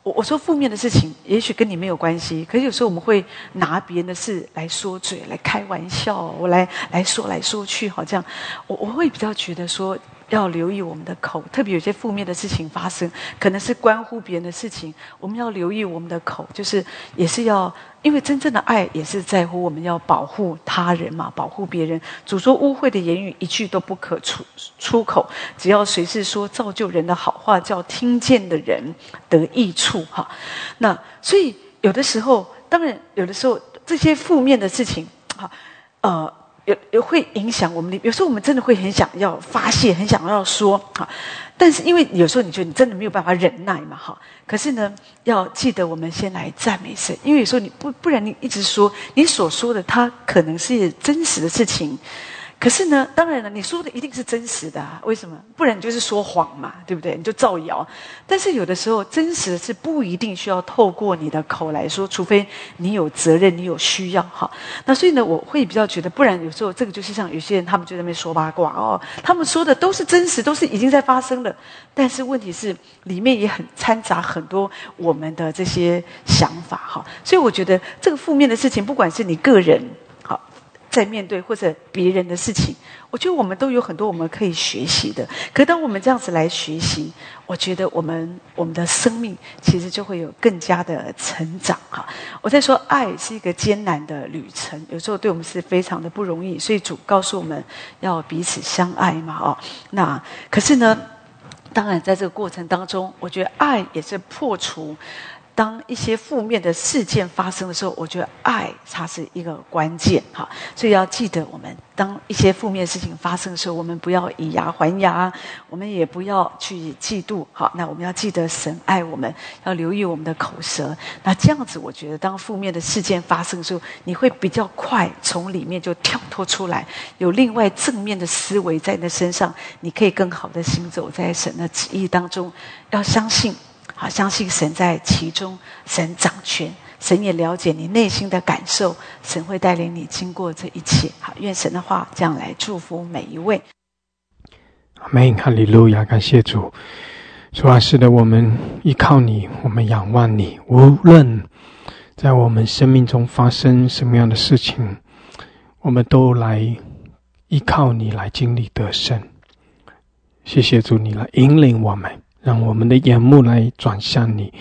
Speaker 10: 我我说负面的事情，也许跟你没有关系，可是有时候我们会拿别人的事来说嘴，来开玩笑，我来来说来说去，好像我我会比较觉得说。要留意我们的口，特别有些负面的事情发生，可能是关乎别人的事情，我们要留意我们的口，就是也是要，因为真正的爱也是在乎我们要保护他人嘛，保护别人。主说污秽的言语一句都不可出出口，只要随时说造就人的好话，叫听见的人得益处哈。那所以有的时候，当然有的时候这些负面的事情，哈，呃。有有会影响我们的，有时候我们真的会很想要发泄，很想要说哈，但是因为有时候你觉得你真的没有办法忍耐嘛哈，可是呢，要记得我们先来赞美神，因为有时候你不不然你一直说你所说的，它可能是真实的事情。可是呢，当然了，你说的一定是真实的，啊，为什么？不然你就是说谎嘛，对不对？你就造谣。但是有的时候，真实是不一定需要透过你的口来说，除非你有责任，你有需要哈。那所以呢，我会比较觉得，不然有时候这个就是像有些人他们就在那边说八卦哦，他们说的都是真实，都是已经在发生的。但是问题是，里面也很掺杂很多我们的这些想法哈。所以我觉得这个负面的事情，不管是你个人。在面对或者别人的事情，我觉得我们都有很多我们可以学习的。可当我们这样子来学习，我觉得我们我们的生命其实就会有更加的成长哈。我在说，爱是一个艰难的旅程，有时候对我们是非常的不容易。所以主告诉我们要彼此相爱嘛哦。那可是呢，当然在这个过程当中，我觉得爱也是破除。当一些负面的事件发生的时候，我觉得爱它是一个关键哈。所以要记得，我们当一些负面事情发生的时候，我们不要以牙还牙，我们也不要去嫉妒。好，那我们要记得神爱我们，要留意我们的口舌。那这样子，我觉得当负面的事件发生的时候，你会比较快从里面就跳脱出来，有另外正面的思维在你的身上，你可以更好的行走在神的旨意当中。要相信。相信神在其中，神掌权，神也了解你内心的感受，神会带领你经过这一切。好，愿神的话这样来祝福每一位。
Speaker 1: 阿门，哈利路亚，感谢主。主啊，是的，我们依靠你，我们仰望你。无论在我们生命中发生什么样的事情，我们都来依靠你，来经历得胜。谢谢主，你来引领我们。让我们的眼目来转向你，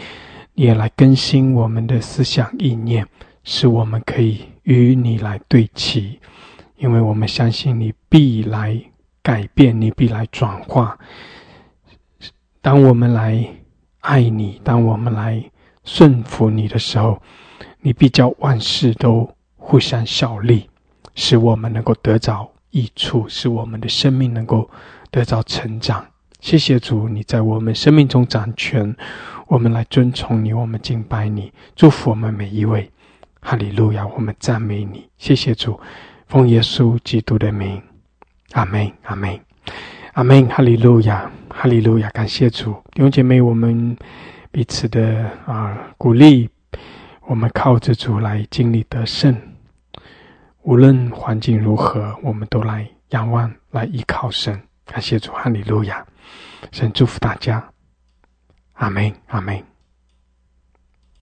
Speaker 1: 也来更新我们的思想意念，使我们可以与你来对齐。因为我们相信你必来改变，你必来转化。当我们来爱你，当我们来顺服你的时候，你必叫万事都互相效力，使我们能够得着益处，使我们的生命能够得着成长。谢谢主，你在我们生命中掌权，我们来尊崇你，我们敬拜你，祝福我们每一位。哈利路亚，我们赞美你。谢谢主，奉耶稣基督的名，阿门，阿门，阿门。哈利路亚，哈利路亚，感谢主，弟兄姐妹，我们彼此的啊鼓励，我们靠着主来经历得胜。无论环境如何，我们都来仰望，来依靠神。感谢主，哈利路亚。神祝福大家，阿门，阿门。